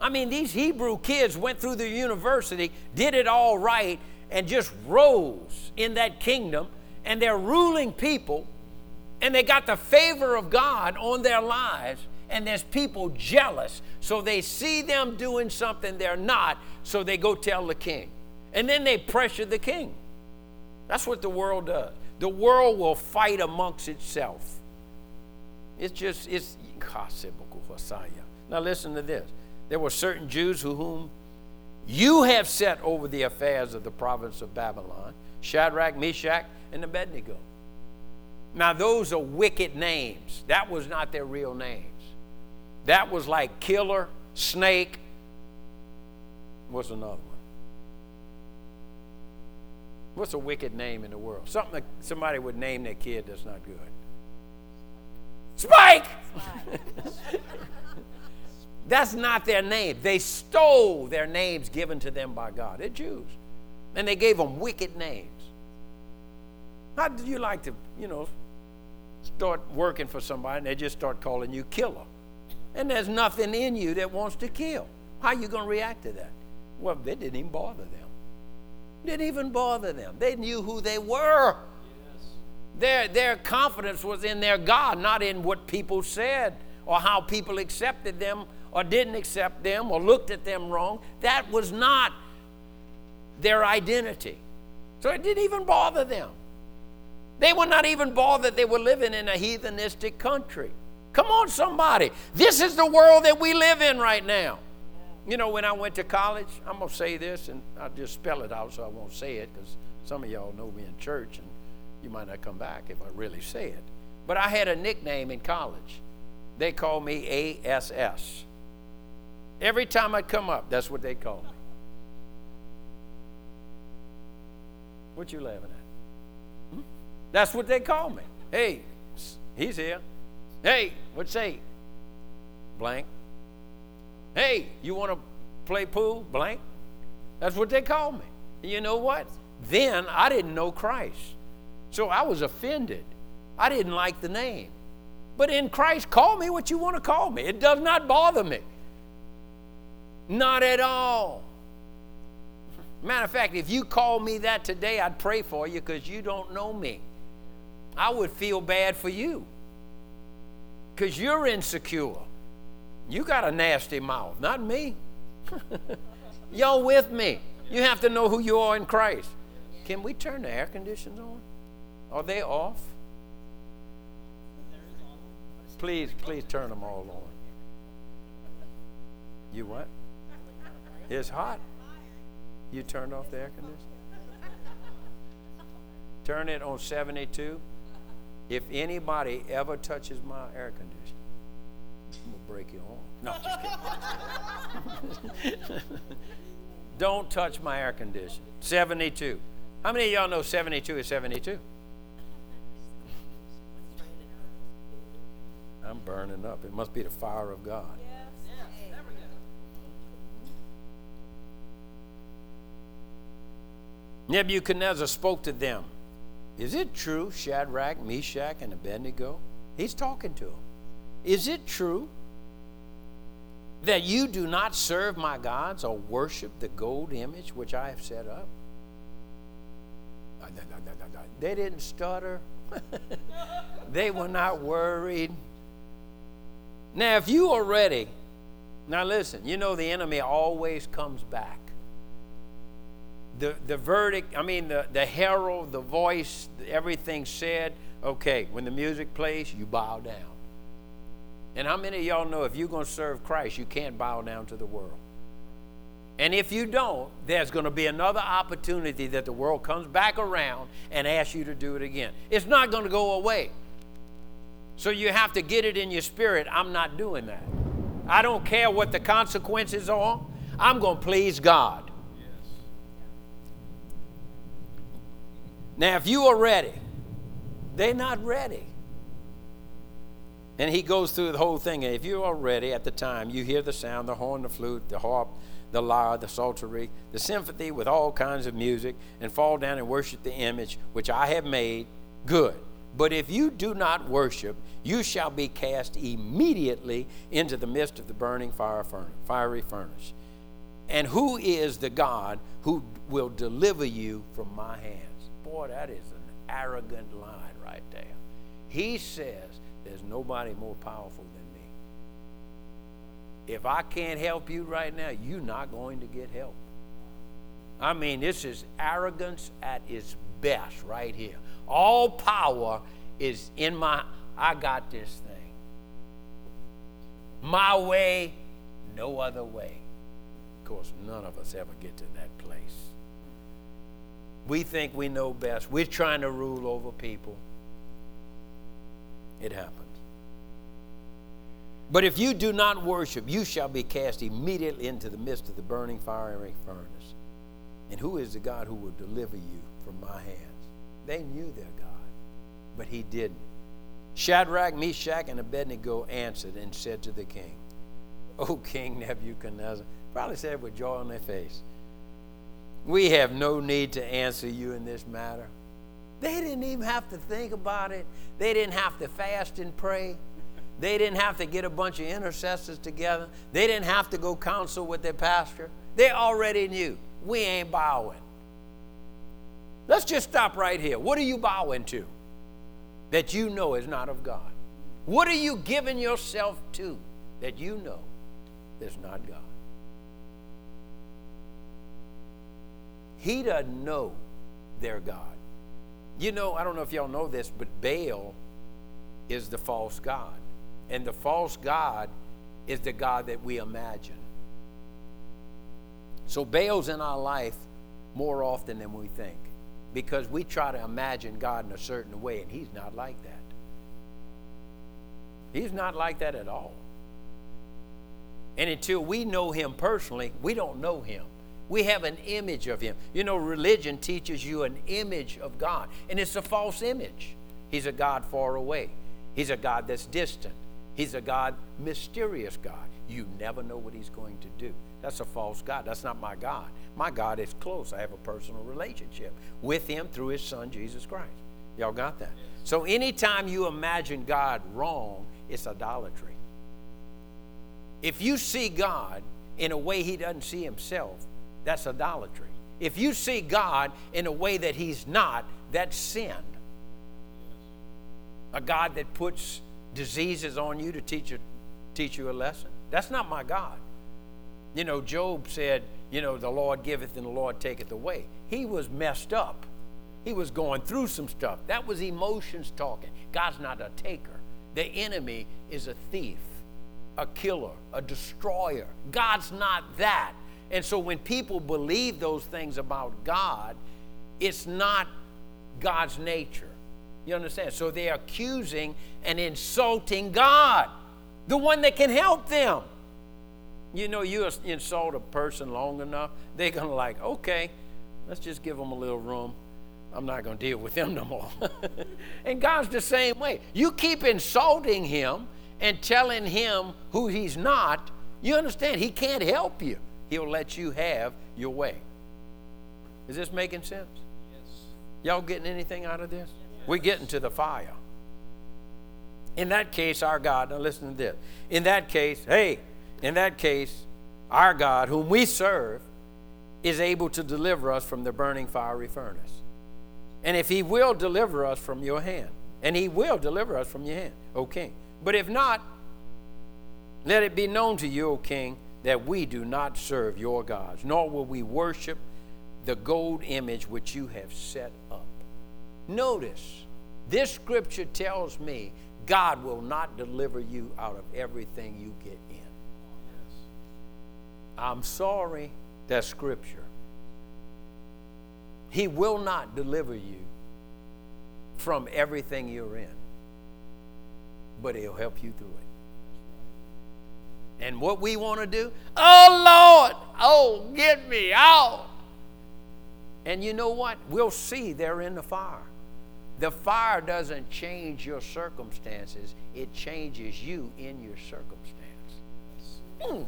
I mean, these Hebrew kids went through the university, did it all right, and just rose in that kingdom, and they're ruling people, and they got the favor of God on their lives, and there's people jealous. So they see them doing something they're not, so they go tell the king. And then they pressure the king. That's what the world does. The world will fight amongst itself. It's just, it's, now listen to this. There were certain Jews who whom you have set over the affairs of the province of Babylon Shadrach, Meshach, and Abednego. Now, those are wicked names. That was not their real names. That was like killer, snake. What's another one? What's a wicked name in the world? Something that somebody would name their kid that's not good. Spike! *laughs* That's not their name. They stole their names given to them by God. They're Jews. And they gave them wicked names. How do you like to, you know, start working for somebody and they just start calling you killer? And there's nothing in you that wants to kill. How are you going to react to that? Well, they didn't even bother them. Didn't even bother them. They knew who they were. Yes. Their, their confidence was in their God, not in what people said or how people accepted them or didn't accept them or looked at them wrong. That was not their identity. So it didn't even bother them. They were not even bothered they were living in a heathenistic country. Come on, somebody. This is the world that we live in right now. You know, when I went to college, I'm going to say this and I'll just spell it out so I won't say it because some of y'all know me in church and you might not come back if I really say it. But I had a nickname in college. They called me ASS. Every time I'd come up, that's what they called me. What you laughing at? Hmm? That's what they call me. Hey, he's here. Hey, what's he? Blank. Hey, you want to play pool? Blank. That's what they call me. And you know what? Then I didn't know Christ. So I was offended. I didn't like the name. But in Christ, call me what you want to call me. It does not bother me. Not at all. Matter of fact, if you call me that today, I'd pray for you because you don't know me. I would feel bad for you because you're insecure. You got a nasty mouth, not me. *laughs* Y'all with me. You have to know who you are in Christ. Can we turn the air conditioners on? Are they off? Please, please turn them all on. You what? It's hot. You turned off the air conditioner? Turn it on 72. If anybody ever touches my air conditioner, I'm going to break your arm. No, just kidding. *laughs* Don't touch my air conditioner. 72. How many of y'all know 72 is 72? I'm burning up. It must be the fire of God. Nebuchadnezzar spoke to them. Is it true, Shadrach, Meshach, and Abednego? He's talking to them. Is it true that you do not serve my gods or worship the gold image which I have set up? They didn't stutter. *laughs* they were not worried. Now, if you are ready, now listen, you know the enemy always comes back the, the verdict, I mean, the, the herald, the voice, everything said, okay, when the music plays, you bow down. And how many of y'all know if you're going to serve Christ, you can't bow down to the world? And if you don't, there's going to be another opportunity that the world comes back around and asks you to do it again. It's not going to go away. So you have to get it in your spirit I'm not doing that. I don't care what the consequences are, I'm going to please God. Now, if you are ready, they're not ready. And he goes through the whole thing. And if you are ready at the time, you hear the sound, the horn, the flute, the harp, the lyre, the psaltery, the symphony with all kinds of music, and fall down and worship the image which I have made, good. But if you do not worship, you shall be cast immediately into the midst of the burning fire furnace, fiery furnace. And who is the God who will deliver you from my hands? Boy, that is an arrogant line right there. He says, There's nobody more powerful than me. If I can't help you right now, you're not going to get help. I mean, this is arrogance at its best right here. All power is in my, I got this thing. My way, no other way. Of course, none of us ever get to that place. We think we know best. We're trying to rule over people. It happens. But if you do not worship, you shall be cast immediately into the midst of the burning fiery furnace. And who is the God who will deliver you from my hands? They knew their God, but he didn't. Shadrach, Meshach, and Abednego answered and said to the king, O King Nebuchadnezzar, probably said with joy on their face, we have no need to answer you in this matter. They didn't even have to think about it. They didn't have to fast and pray. They didn't have to get a bunch of intercessors together. They didn't have to go counsel with their pastor. They already knew we ain't bowing. Let's just stop right here. What are you bowing to that you know is not of God? What are you giving yourself to that you know is not God? He doesn't know their God. You know, I don't know if y'all know this, but Baal is the false God. And the false God is the God that we imagine. So Baal's in our life more often than we think because we try to imagine God in a certain way, and He's not like that. He's not like that at all. And until we know Him personally, we don't know Him. We have an image of Him. You know, religion teaches you an image of God, and it's a false image. He's a God far away, He's a God that's distant, He's a God, mysterious God. You never know what He's going to do. That's a false God. That's not my God. My God is close. I have a personal relationship with Him through His Son, Jesus Christ. Y'all got that? So anytime you imagine God wrong, it's idolatry. If you see God in a way He doesn't see Himself, that's idolatry. If you see God in a way that He's not, that's sin. A God that puts diseases on you to teach you, teach you a lesson. That's not my God. You know, Job said, you know, the Lord giveth and the Lord taketh away. He was messed up. He was going through some stuff. That was emotions talking. God's not a taker. The enemy is a thief, a killer, a destroyer. God's not that. And so when people believe those things about God, it's not God's nature. You understand? So they're accusing and insulting God, the one that can help them. You know, you insult a person long enough, they're going to like, okay, let's just give them a little room. I'm not going to deal with them no more. *laughs* and God's the same way. You keep insulting him and telling him who he's not, you understand? He can't help you. He'll let you have your way. Is this making sense? Yes. Y'all getting anything out of this? Yes. We're getting to the fire. In that case, our God, now listen to this. In that case, hey, in that case, our God, whom we serve, is able to deliver us from the burning fiery furnace. And if he will deliver us from your hand, and he will deliver us from your hand, O king. But if not, let it be known to you, O king, that we do not serve your gods, nor will we worship the gold image which you have set up. Notice, this scripture tells me God will not deliver you out of everything you get in. I'm sorry, that's scripture. He will not deliver you from everything you're in, but He'll help you through it. And what we want to do, oh Lord, oh, get me out. And you know what? We'll see they're in the fire. The fire doesn't change your circumstances, it changes you in your circumstance. Mm.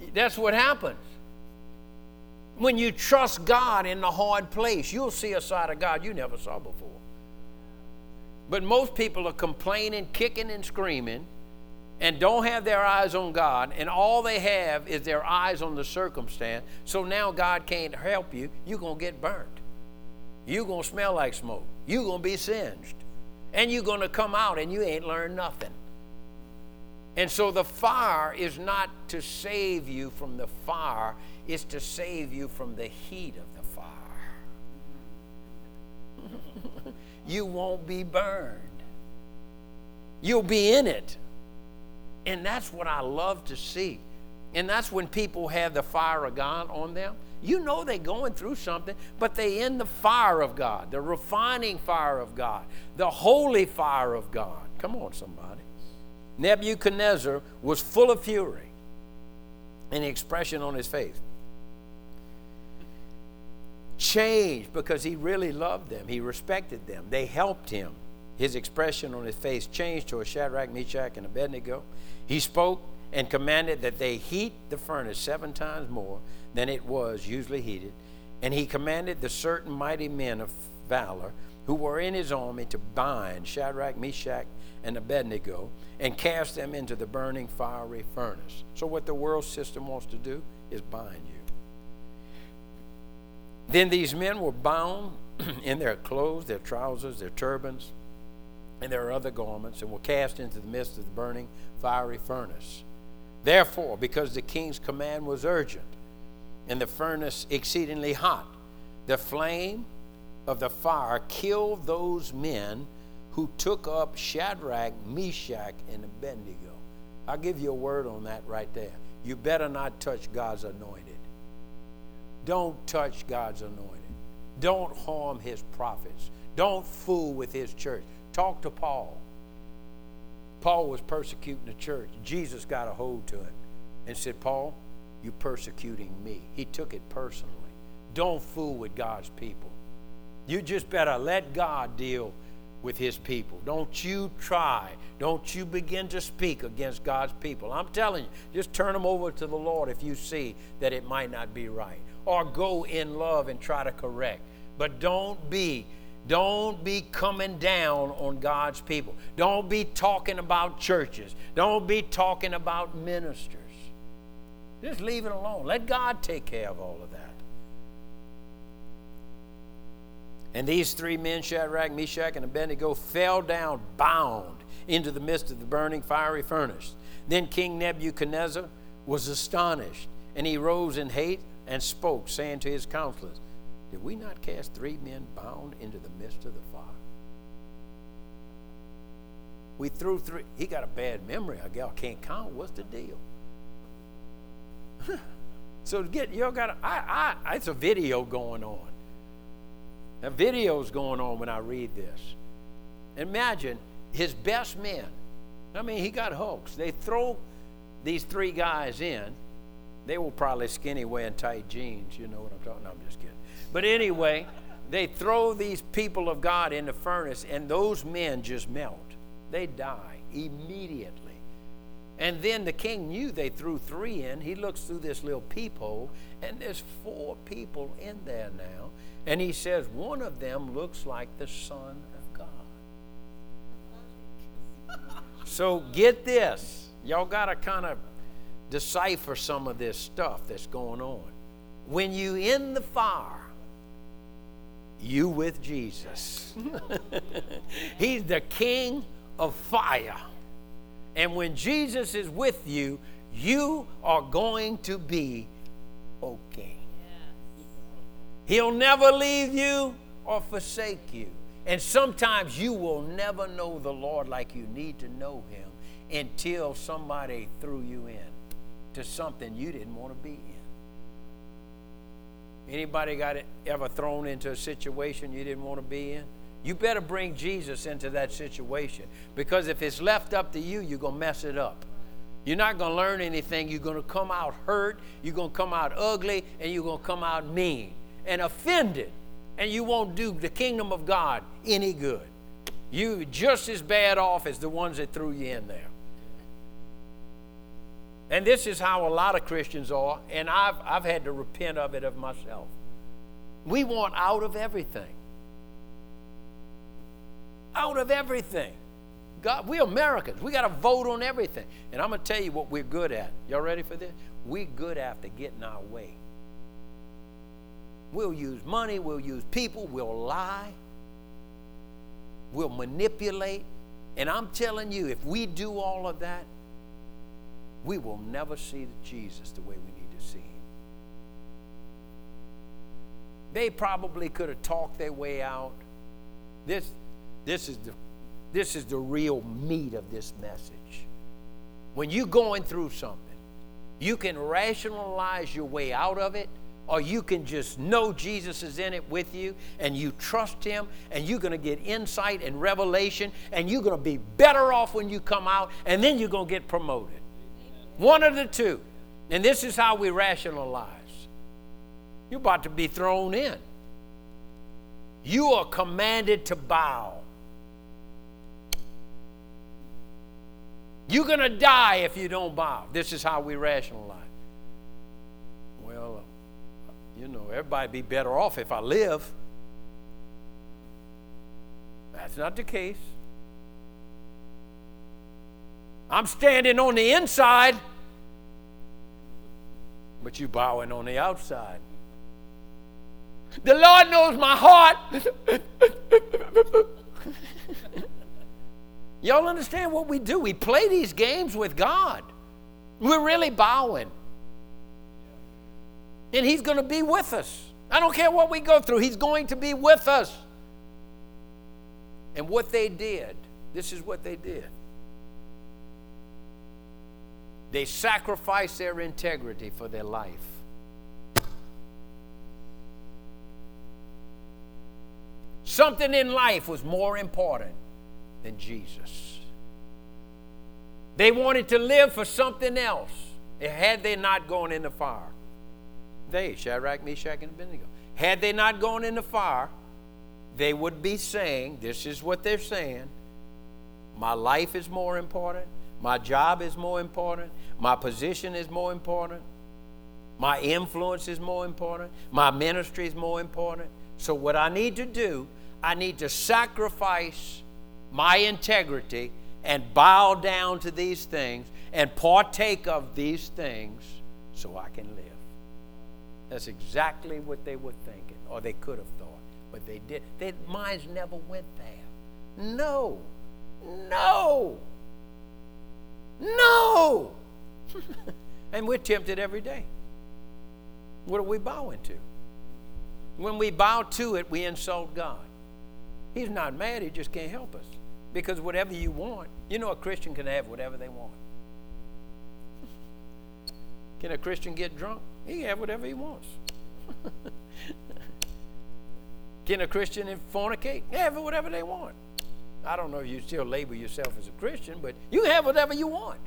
*laughs* That's what happens. When you trust God in the hard place, you'll see a side of God you never saw before. But most people are complaining, kicking, and screaming, and don't have their eyes on God, and all they have is their eyes on the circumstance, so now God can't help you, you're going to get burnt. You're going to smell like smoke. You're going to be singed. And you're going to come out and you ain't learned nothing. And so the fire is not to save you from the fire, it's to save you from the heat of the fire. You won't be burned, you'll be in it. And that's what I love to see. And that's when people have the fire of God on them. You know they're going through something, but they in the fire of God, the refining fire of God, the holy fire of God. Come on, somebody. Nebuchadnezzar was full of fury and the expression on his face changed because he really loved them. He respected them. They helped him. His expression on his face changed to a Shadrach, Meshach, and Abednego. He spoke and commanded that they heat the furnace seven times more than it was usually heated. And he commanded the certain mighty men of valor who were in his army to bind Shadrach, Meshach, and Abednego and cast them into the burning fiery furnace. So, what the world system wants to do is bind you. Then these men were bound *clears throat* in their clothes, their trousers, their turbans, and their other garments, and were cast into the midst of the burning fiery furnace. Therefore, because the king's command was urgent, and the furnace exceedingly hot, the flame of the fire killed those men who took up Shadrach, Meshach, and Abednego. I'll give you a word on that right there. You better not touch God's anointed. Don't touch God's anointed. Don't harm his prophets. Don't fool with his church. Talk to Paul. Paul was persecuting the church. Jesus got a hold to him and said, Paul, you're persecuting me. He took it personally. Don't fool with God's people. You just better let God deal with his people. Don't you try. Don't you begin to speak against God's people. I'm telling you, just turn them over to the Lord if you see that it might not be right. Or go in love and try to correct. But don't be don't be coming down on God's people. Don't be talking about churches. Don't be talking about ministers. Just leave it alone. Let God take care of all of that. And these three men, Shadrach, Meshach, and Abednego, fell down bound into the midst of the burning fiery furnace. Then King Nebuchadnezzar was astonished, and he rose in hate and spoke, saying to his counselors, Did we not cast three men bound into the midst of the fire? We threw three. He got a bad memory. Guess I can't count. What's the deal? *laughs* so get y'all got. I, I. It's a video going on. A video's going on when I read this. Imagine his best men. I mean, he got hooks. They throw these three guys in. They were probably skinny wearing tight jeans. You know what I'm talking No, I'm just kidding. But anyway, they throw these people of God in the furnace, and those men just melt. They die immediately. And then the king knew they threw three in. He looks through this little peephole, and there's four people in there now. And he says, one of them looks like the Son of God. so get this. Y'all got to kind of decipher some of this stuff that's going on. When you in the fire, you with Jesus. *laughs* He's the king of fire. And when Jesus is with you, you are going to be okay. He'll never leave you or forsake you. And sometimes you will never know the Lord like you need to know Him until somebody threw you in to something you didn't want to be in. Anybody got ever thrown into a situation you didn't want to be in? You better bring Jesus into that situation because if it's left up to you, you're going to mess it up. You're not going to learn anything. You're going to come out hurt, you're going to come out ugly, and you're going to come out mean and offended, and you won't do the kingdom of God any good. You just as bad off as the ones that threw you in there. And this is how a lot of Christians are, and I've, I've had to repent of it of myself. We want out of everything. Out of everything. God, we Americans. We got to vote on everything. And I'm going to tell you what we're good at. Y'all ready for this? We're good after getting our way. We'll use money, we'll use people, we'll lie, we'll manipulate. And I'm telling you, if we do all of that, we will never see Jesus the way we need to see him. They probably could have talked their way out. This, this, is the, this is the real meat of this message. When you're going through something, you can rationalize your way out of it, or you can just know Jesus is in it with you and you trust Him, and you're going to get insight and revelation, and you're going to be better off when you come out, and then you're going to get promoted. One of the two. And this is how we rationalize. You're about to be thrown in. You are commanded to bow. You're going to die if you don't bow. This is how we rationalize. Well, you know, everybody be better off if I live. That's not the case. I'm standing on the inside, but you bowing on the outside. The Lord knows my heart. *laughs* Y'all understand what we do? We play these games with God. We're really bowing. And He's going to be with us. I don't care what we go through, He's going to be with us. And what they did, this is what they did. They sacrificed their integrity for their life. Something in life was more important than Jesus. They wanted to live for something else. Had they not gone in the fire, they, Shadrach, Meshach, and Abednego, had they not gone in the fire, they would be saying, This is what they're saying. My life is more important. My job is more important. My position is more important. My influence is more important. My ministry is more important. So, what I need to do I need to sacrifice my integrity and bow down to these things and partake of these things so I can live. That's exactly what they were thinking, or they could have thought, but they did. Their minds never went there. No, no, no. *laughs* and we're tempted every day. What are we bowing to? When we bow to it, we insult God. He's not mad, he just can't help us. Because whatever you want, you know, a Christian can have whatever they want. *laughs* Can a Christian get drunk? He can have whatever he wants. *laughs* can a Christian fornicate? Have whatever they want. I don't know if you still label yourself as a Christian, but you have whatever you want.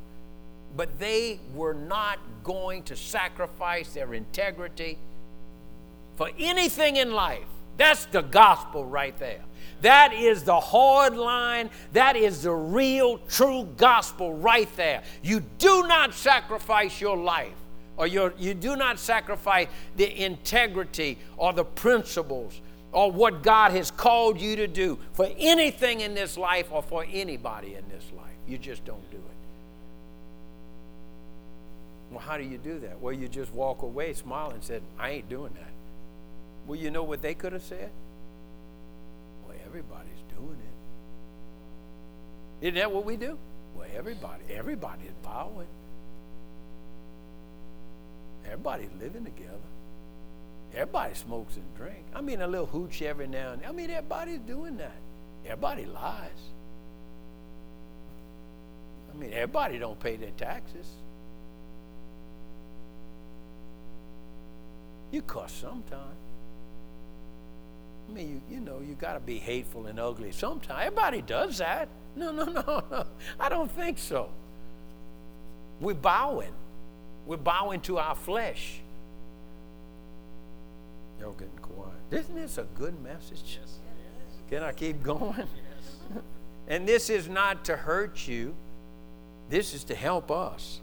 But they were not going to sacrifice their integrity for anything in life. That's the gospel right there. That is the hard line. That is the real, true gospel right there. You do not sacrifice your life, or your, you do not sacrifice the integrity or the principles or what God has called you to do for anything in this life or for anybody in this life. You just don't do it. Well, how do you do that? Well, you just walk away, smile, and said, I ain't doing that. Well, you know what they could have said? Well, everybody's doing it. Isn't that what we do? Well, everybody, everybody is bowing. Everybody's living together. Everybody smokes and drinks. I mean, a little hooch every now and then. I mean, everybody's doing that. Everybody lies. I mean, everybody don't pay their taxes. You cuss sometimes. I mean, you, you know, you got to be hateful and ugly sometimes. Everybody does that. No, no, *laughs* no, no. I don't think so. We're bowing. We're bowing to our flesh. Y'all getting quiet. Isn't this a good message? Yes. Can I keep going? Yes. and this is not to hurt you. This is to help us.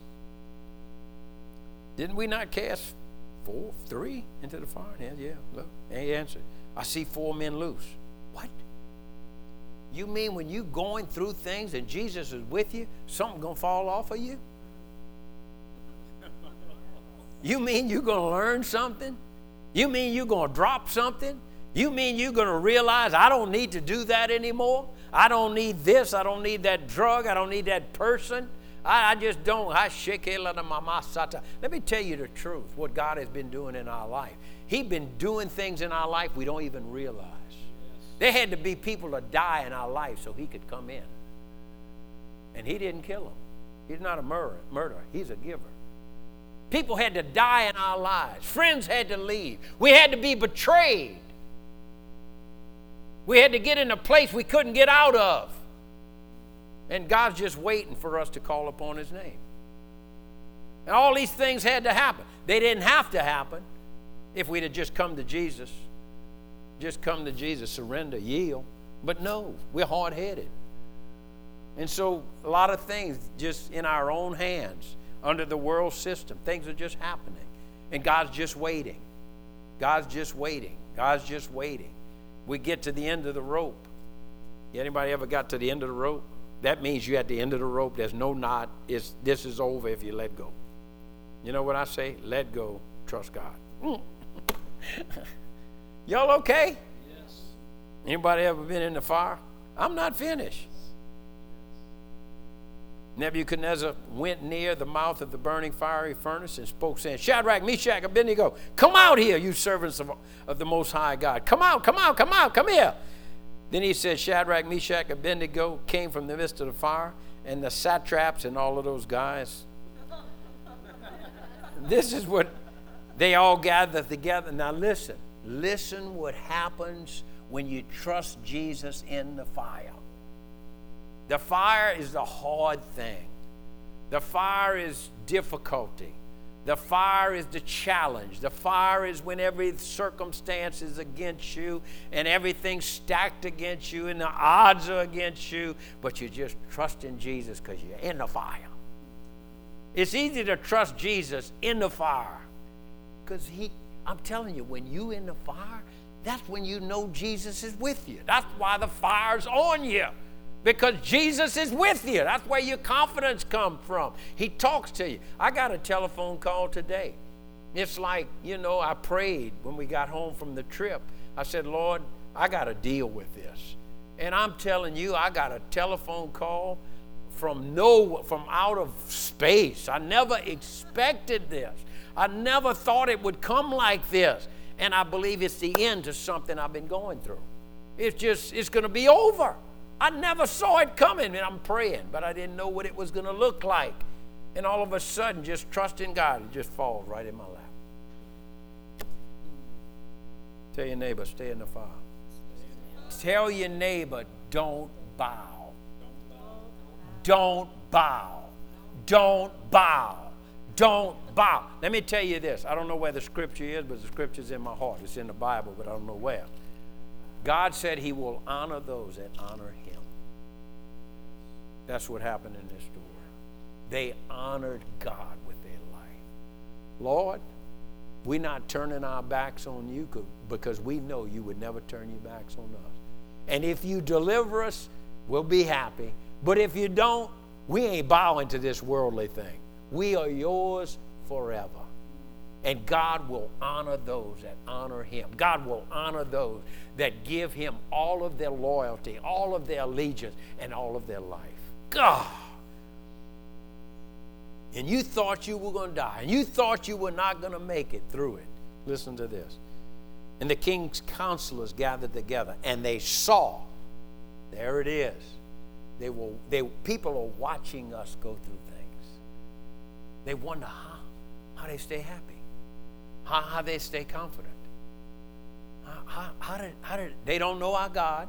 Didn't we not cast four, three into the fire? Yeah, yeah. Look, he answered. I see four men loose. What? You mean when you going through things and Jesus is with you, something gonna fall off of you? *laughs* You mean you're gonna learn something? You mean you're gonna drop something? You mean you're gonna realize I don't need to do that anymore? I don't need this, I don't need that drug, I don't need that person. I, I just don't. I shake sata. Let me tell you the truth, what God has been doing in our life. He's been doing things in our life we don't even realize. There had to be people to die in our life so he could come in. And he didn't kill them. He's not a murderer. he's a giver. People had to die in our lives. Friends had to leave. We had to be betrayed. We had to get in a place we couldn't get out of. And God's just waiting for us to call upon His name. And all these things had to happen. They didn't have to happen if we'd have just come to Jesus. Just come to Jesus, surrender, yield. But no, we're hard headed. And so a lot of things just in our own hands, under the world system, things are just happening. And God's just waiting. God's just waiting. God's just waiting. We get to the end of the rope. Anybody ever got to the end of the rope? That means you're at the end of the rope. There's no knot. It's, this is over if you let go. You know what I say? Let go. Trust God. Mm. *laughs* Y'all okay? Yes. Anybody ever been in the fire? I'm not finished. Nebuchadnezzar went near the mouth of the burning fiery furnace and spoke, saying, Shadrach, Meshach, Abednego, come out here, you servants of, of the Most High God. Come out, come out, come out, come here. Then he said, Shadrach, Meshach, Abednego came from the midst of the fire, and the satraps and all of those guys. *laughs* this is what they all gathered together. Now listen, listen what happens when you trust Jesus in the fire. The fire is the hard thing. The fire is difficulty. The fire is the challenge. The fire is when every circumstance is against you and everything's stacked against you and the odds are against you, but you just trust in Jesus because you're in the fire. It's easy to trust Jesus in the fire because he, I'm telling you, when you in the fire, that's when you know Jesus is with you. That's why the fire's on you because Jesus is with you. That's where your confidence comes from. He talks to you. I got a telephone call today. It's like, you know, I prayed when we got home from the trip. I said, Lord, I got to deal with this. And I'm telling you, I got a telephone call from no from out of space. I never expected this. I never thought it would come like this. And I believe it's the end to something I've been going through. It's just it's going to be over. I never saw it coming, and I'm praying, but I didn't know what it was going to look like. And all of a sudden, just trusting God, it just falls right in my lap. Tell your neighbor, stay in the fire. Tell your neighbor, don't bow. Don't bow. Don't bow. Don't bow. Let me tell you this. I don't know where the scripture is, but the scripture's in my heart. It's in the Bible, but I don't know where. God said he will honor those that honor him. That's what happened in this story. They honored God with their life. Lord, we're not turning our backs on you because we know you would never turn your backs on us. And if you deliver us, we'll be happy. But if you don't, we ain't bowing to this worldly thing. We are yours forever. And God will honor those that honor Him. God will honor those that give Him all of their loyalty, all of their allegiance, and all of their life. God. And you thought you were going to die, and you thought you were not going to make it through it. Listen to this. And the king's counselors gathered together, and they saw, there it is. They will, they, people are watching us go through things. They wonder how, how they stay happy. How, how they stay confident. How, how, how, did, how did they don't know our God?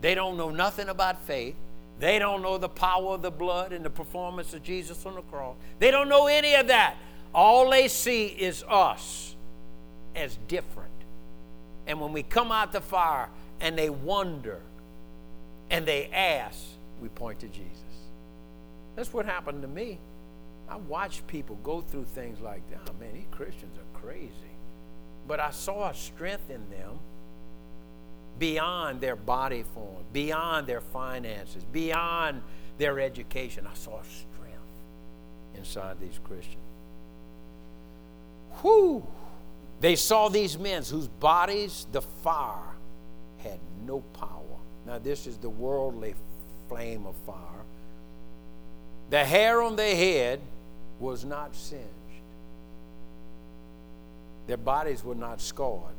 They don't know nothing about faith. They don't know the power of the blood and the performance of Jesus on the cross. They don't know any of that. All they see is us as different. And when we come out the fire and they wonder and they ask, we point to Jesus. That's what happened to me. I watched people go through things like that. Oh, man, these Christians are crazy. But I saw a strength in them beyond their body form, beyond their finances, beyond their education. I saw strength inside these Christians. Whew! They saw these men whose bodies, the fire, had no power. Now, this is the worldly flame of fire. The hair on their head was not singed, their bodies were not scarred,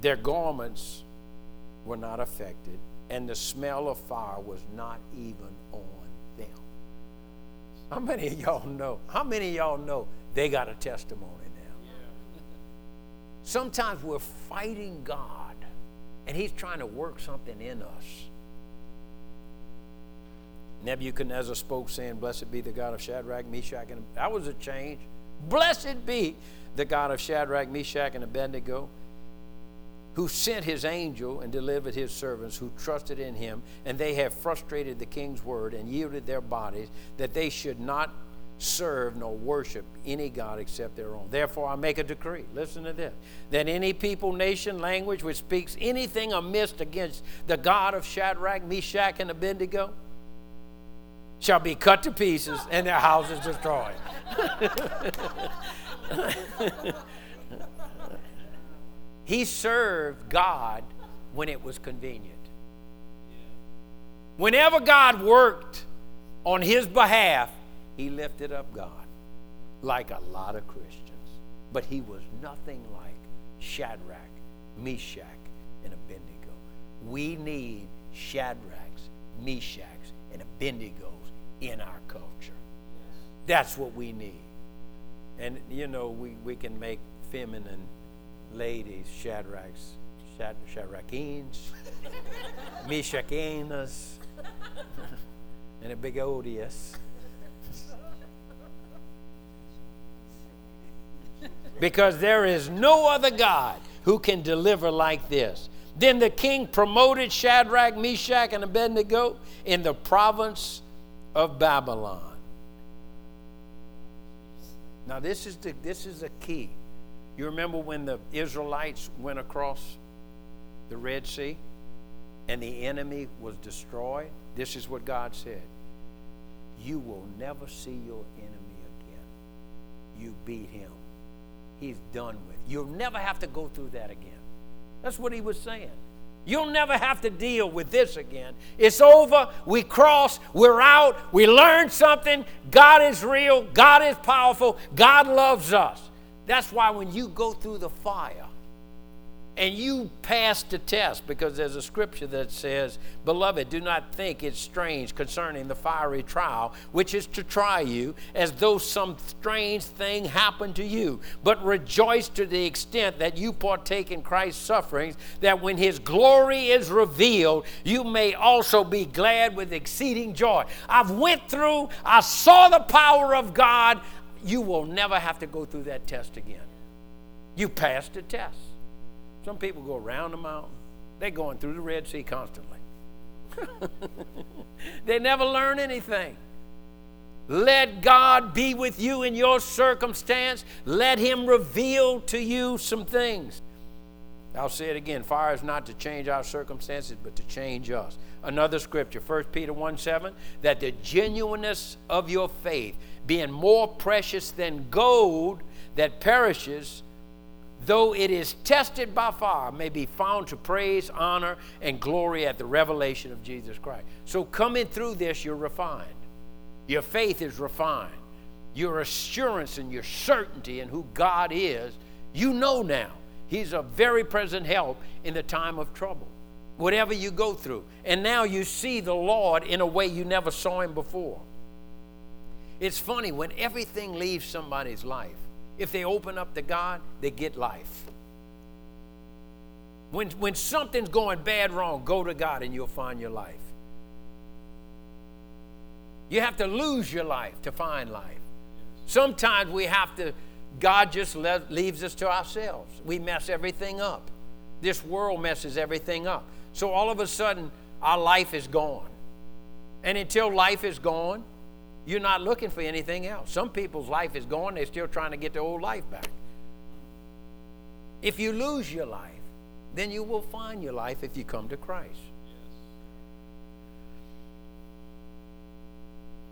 their garments were not affected, and the smell of fire was not even on them. How many of y'all know? How many of y'all know they got a testimony now? Sometimes we're fighting God, and He's trying to work something in us. Nebuchadnezzar spoke, saying, Blessed be the God of Shadrach, Meshach, and that was a change. Blessed be the God of Shadrach, Meshach, and Abednego, who sent his angel and delivered his servants who trusted in him, and they have frustrated the king's word and yielded their bodies, that they should not serve nor worship any God except their own. Therefore, I make a decree. Listen to this that any people, nation, language which speaks anything amiss against the God of Shadrach, Meshach, and Abednego shall be cut to pieces and their houses destroyed. *laughs* he served God when it was convenient. Whenever God worked on his behalf, he lifted up God like a lot of Christians. But he was nothing like Shadrach, Meshach, and Abednego. We need Shadrachs, Meshachs, and Abednego in our culture. That's what we need. And, you know, we, we can make feminine ladies Shadrachs, Shad, Shadrachines, *laughs* and a big odious. because there is no other God who can deliver like this. Then the king promoted Shadrach, Meshach, and Abednego in the province of Babylon. Now, this is the, this is a key. You remember when the Israelites went across the Red Sea and the enemy was destroyed? This is what God said You will never see your enemy again. You beat him, he's done with. You'll never have to go through that again. That's what he was saying. You'll never have to deal with this again. It's over. We cross. We're out. We learned something. God is real. God is powerful. God loves us. That's why when you go through the fire, and you pass the test because there's a scripture that says, Beloved, do not think it's strange concerning the fiery trial, which is to try you, as though some strange thing happened to you. But rejoice to the extent that you partake in Christ's sufferings, that when his glory is revealed, you may also be glad with exceeding joy. I've went through, I saw the power of God. You will never have to go through that test again. You passed the test. Some people go around the mountain. They're going through the Red Sea constantly. *laughs* they never learn anything. Let God be with you in your circumstance. Let Him reveal to you some things. I'll say it again fire is not to change our circumstances, but to change us. Another scripture, 1 Peter 1 7, that the genuineness of your faith, being more precious than gold that perishes, though it is tested by fire, may be found to praise, honor, and glory at the revelation of Jesus Christ. So, coming through this, you're refined. Your faith is refined. Your assurance and your certainty in who God is, you know now. He's a very present help in the time of trouble, whatever you go through. And now you see the Lord in a way you never saw Him before. It's funny when everything leaves somebody's life if they open up to God, they get life. When, when something's going bad wrong, go to God and you'll find your life. You have to lose your life to find life. Sometimes we have to, God just le- leaves us to ourselves. We mess everything up. This world messes everything up. So all of a sudden, our life is gone. And until life is gone, you're not looking for anything else. Some people's life is gone, they're still trying to get their old life back. If you lose your life, then you will find your life if you come to Christ.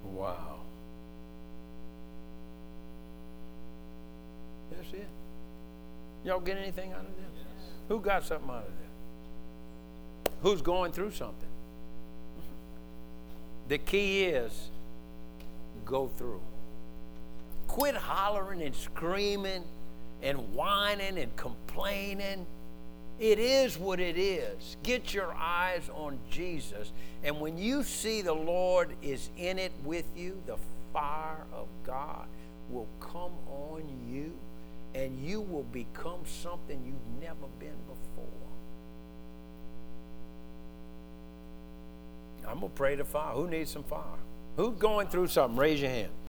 Wow. That's it. Y'all get anything out of this? Who got something out of this? Who's going through something? The key is go through. Quit hollering and screaming and whining and complaining. It is what it is. Get your eyes on Jesus. And when you see the Lord is in it with you, the fire of God will come on you and you will become something you've never been before. I'm going to pray to fire. Who needs some fire? Who's going through something? Raise your hand.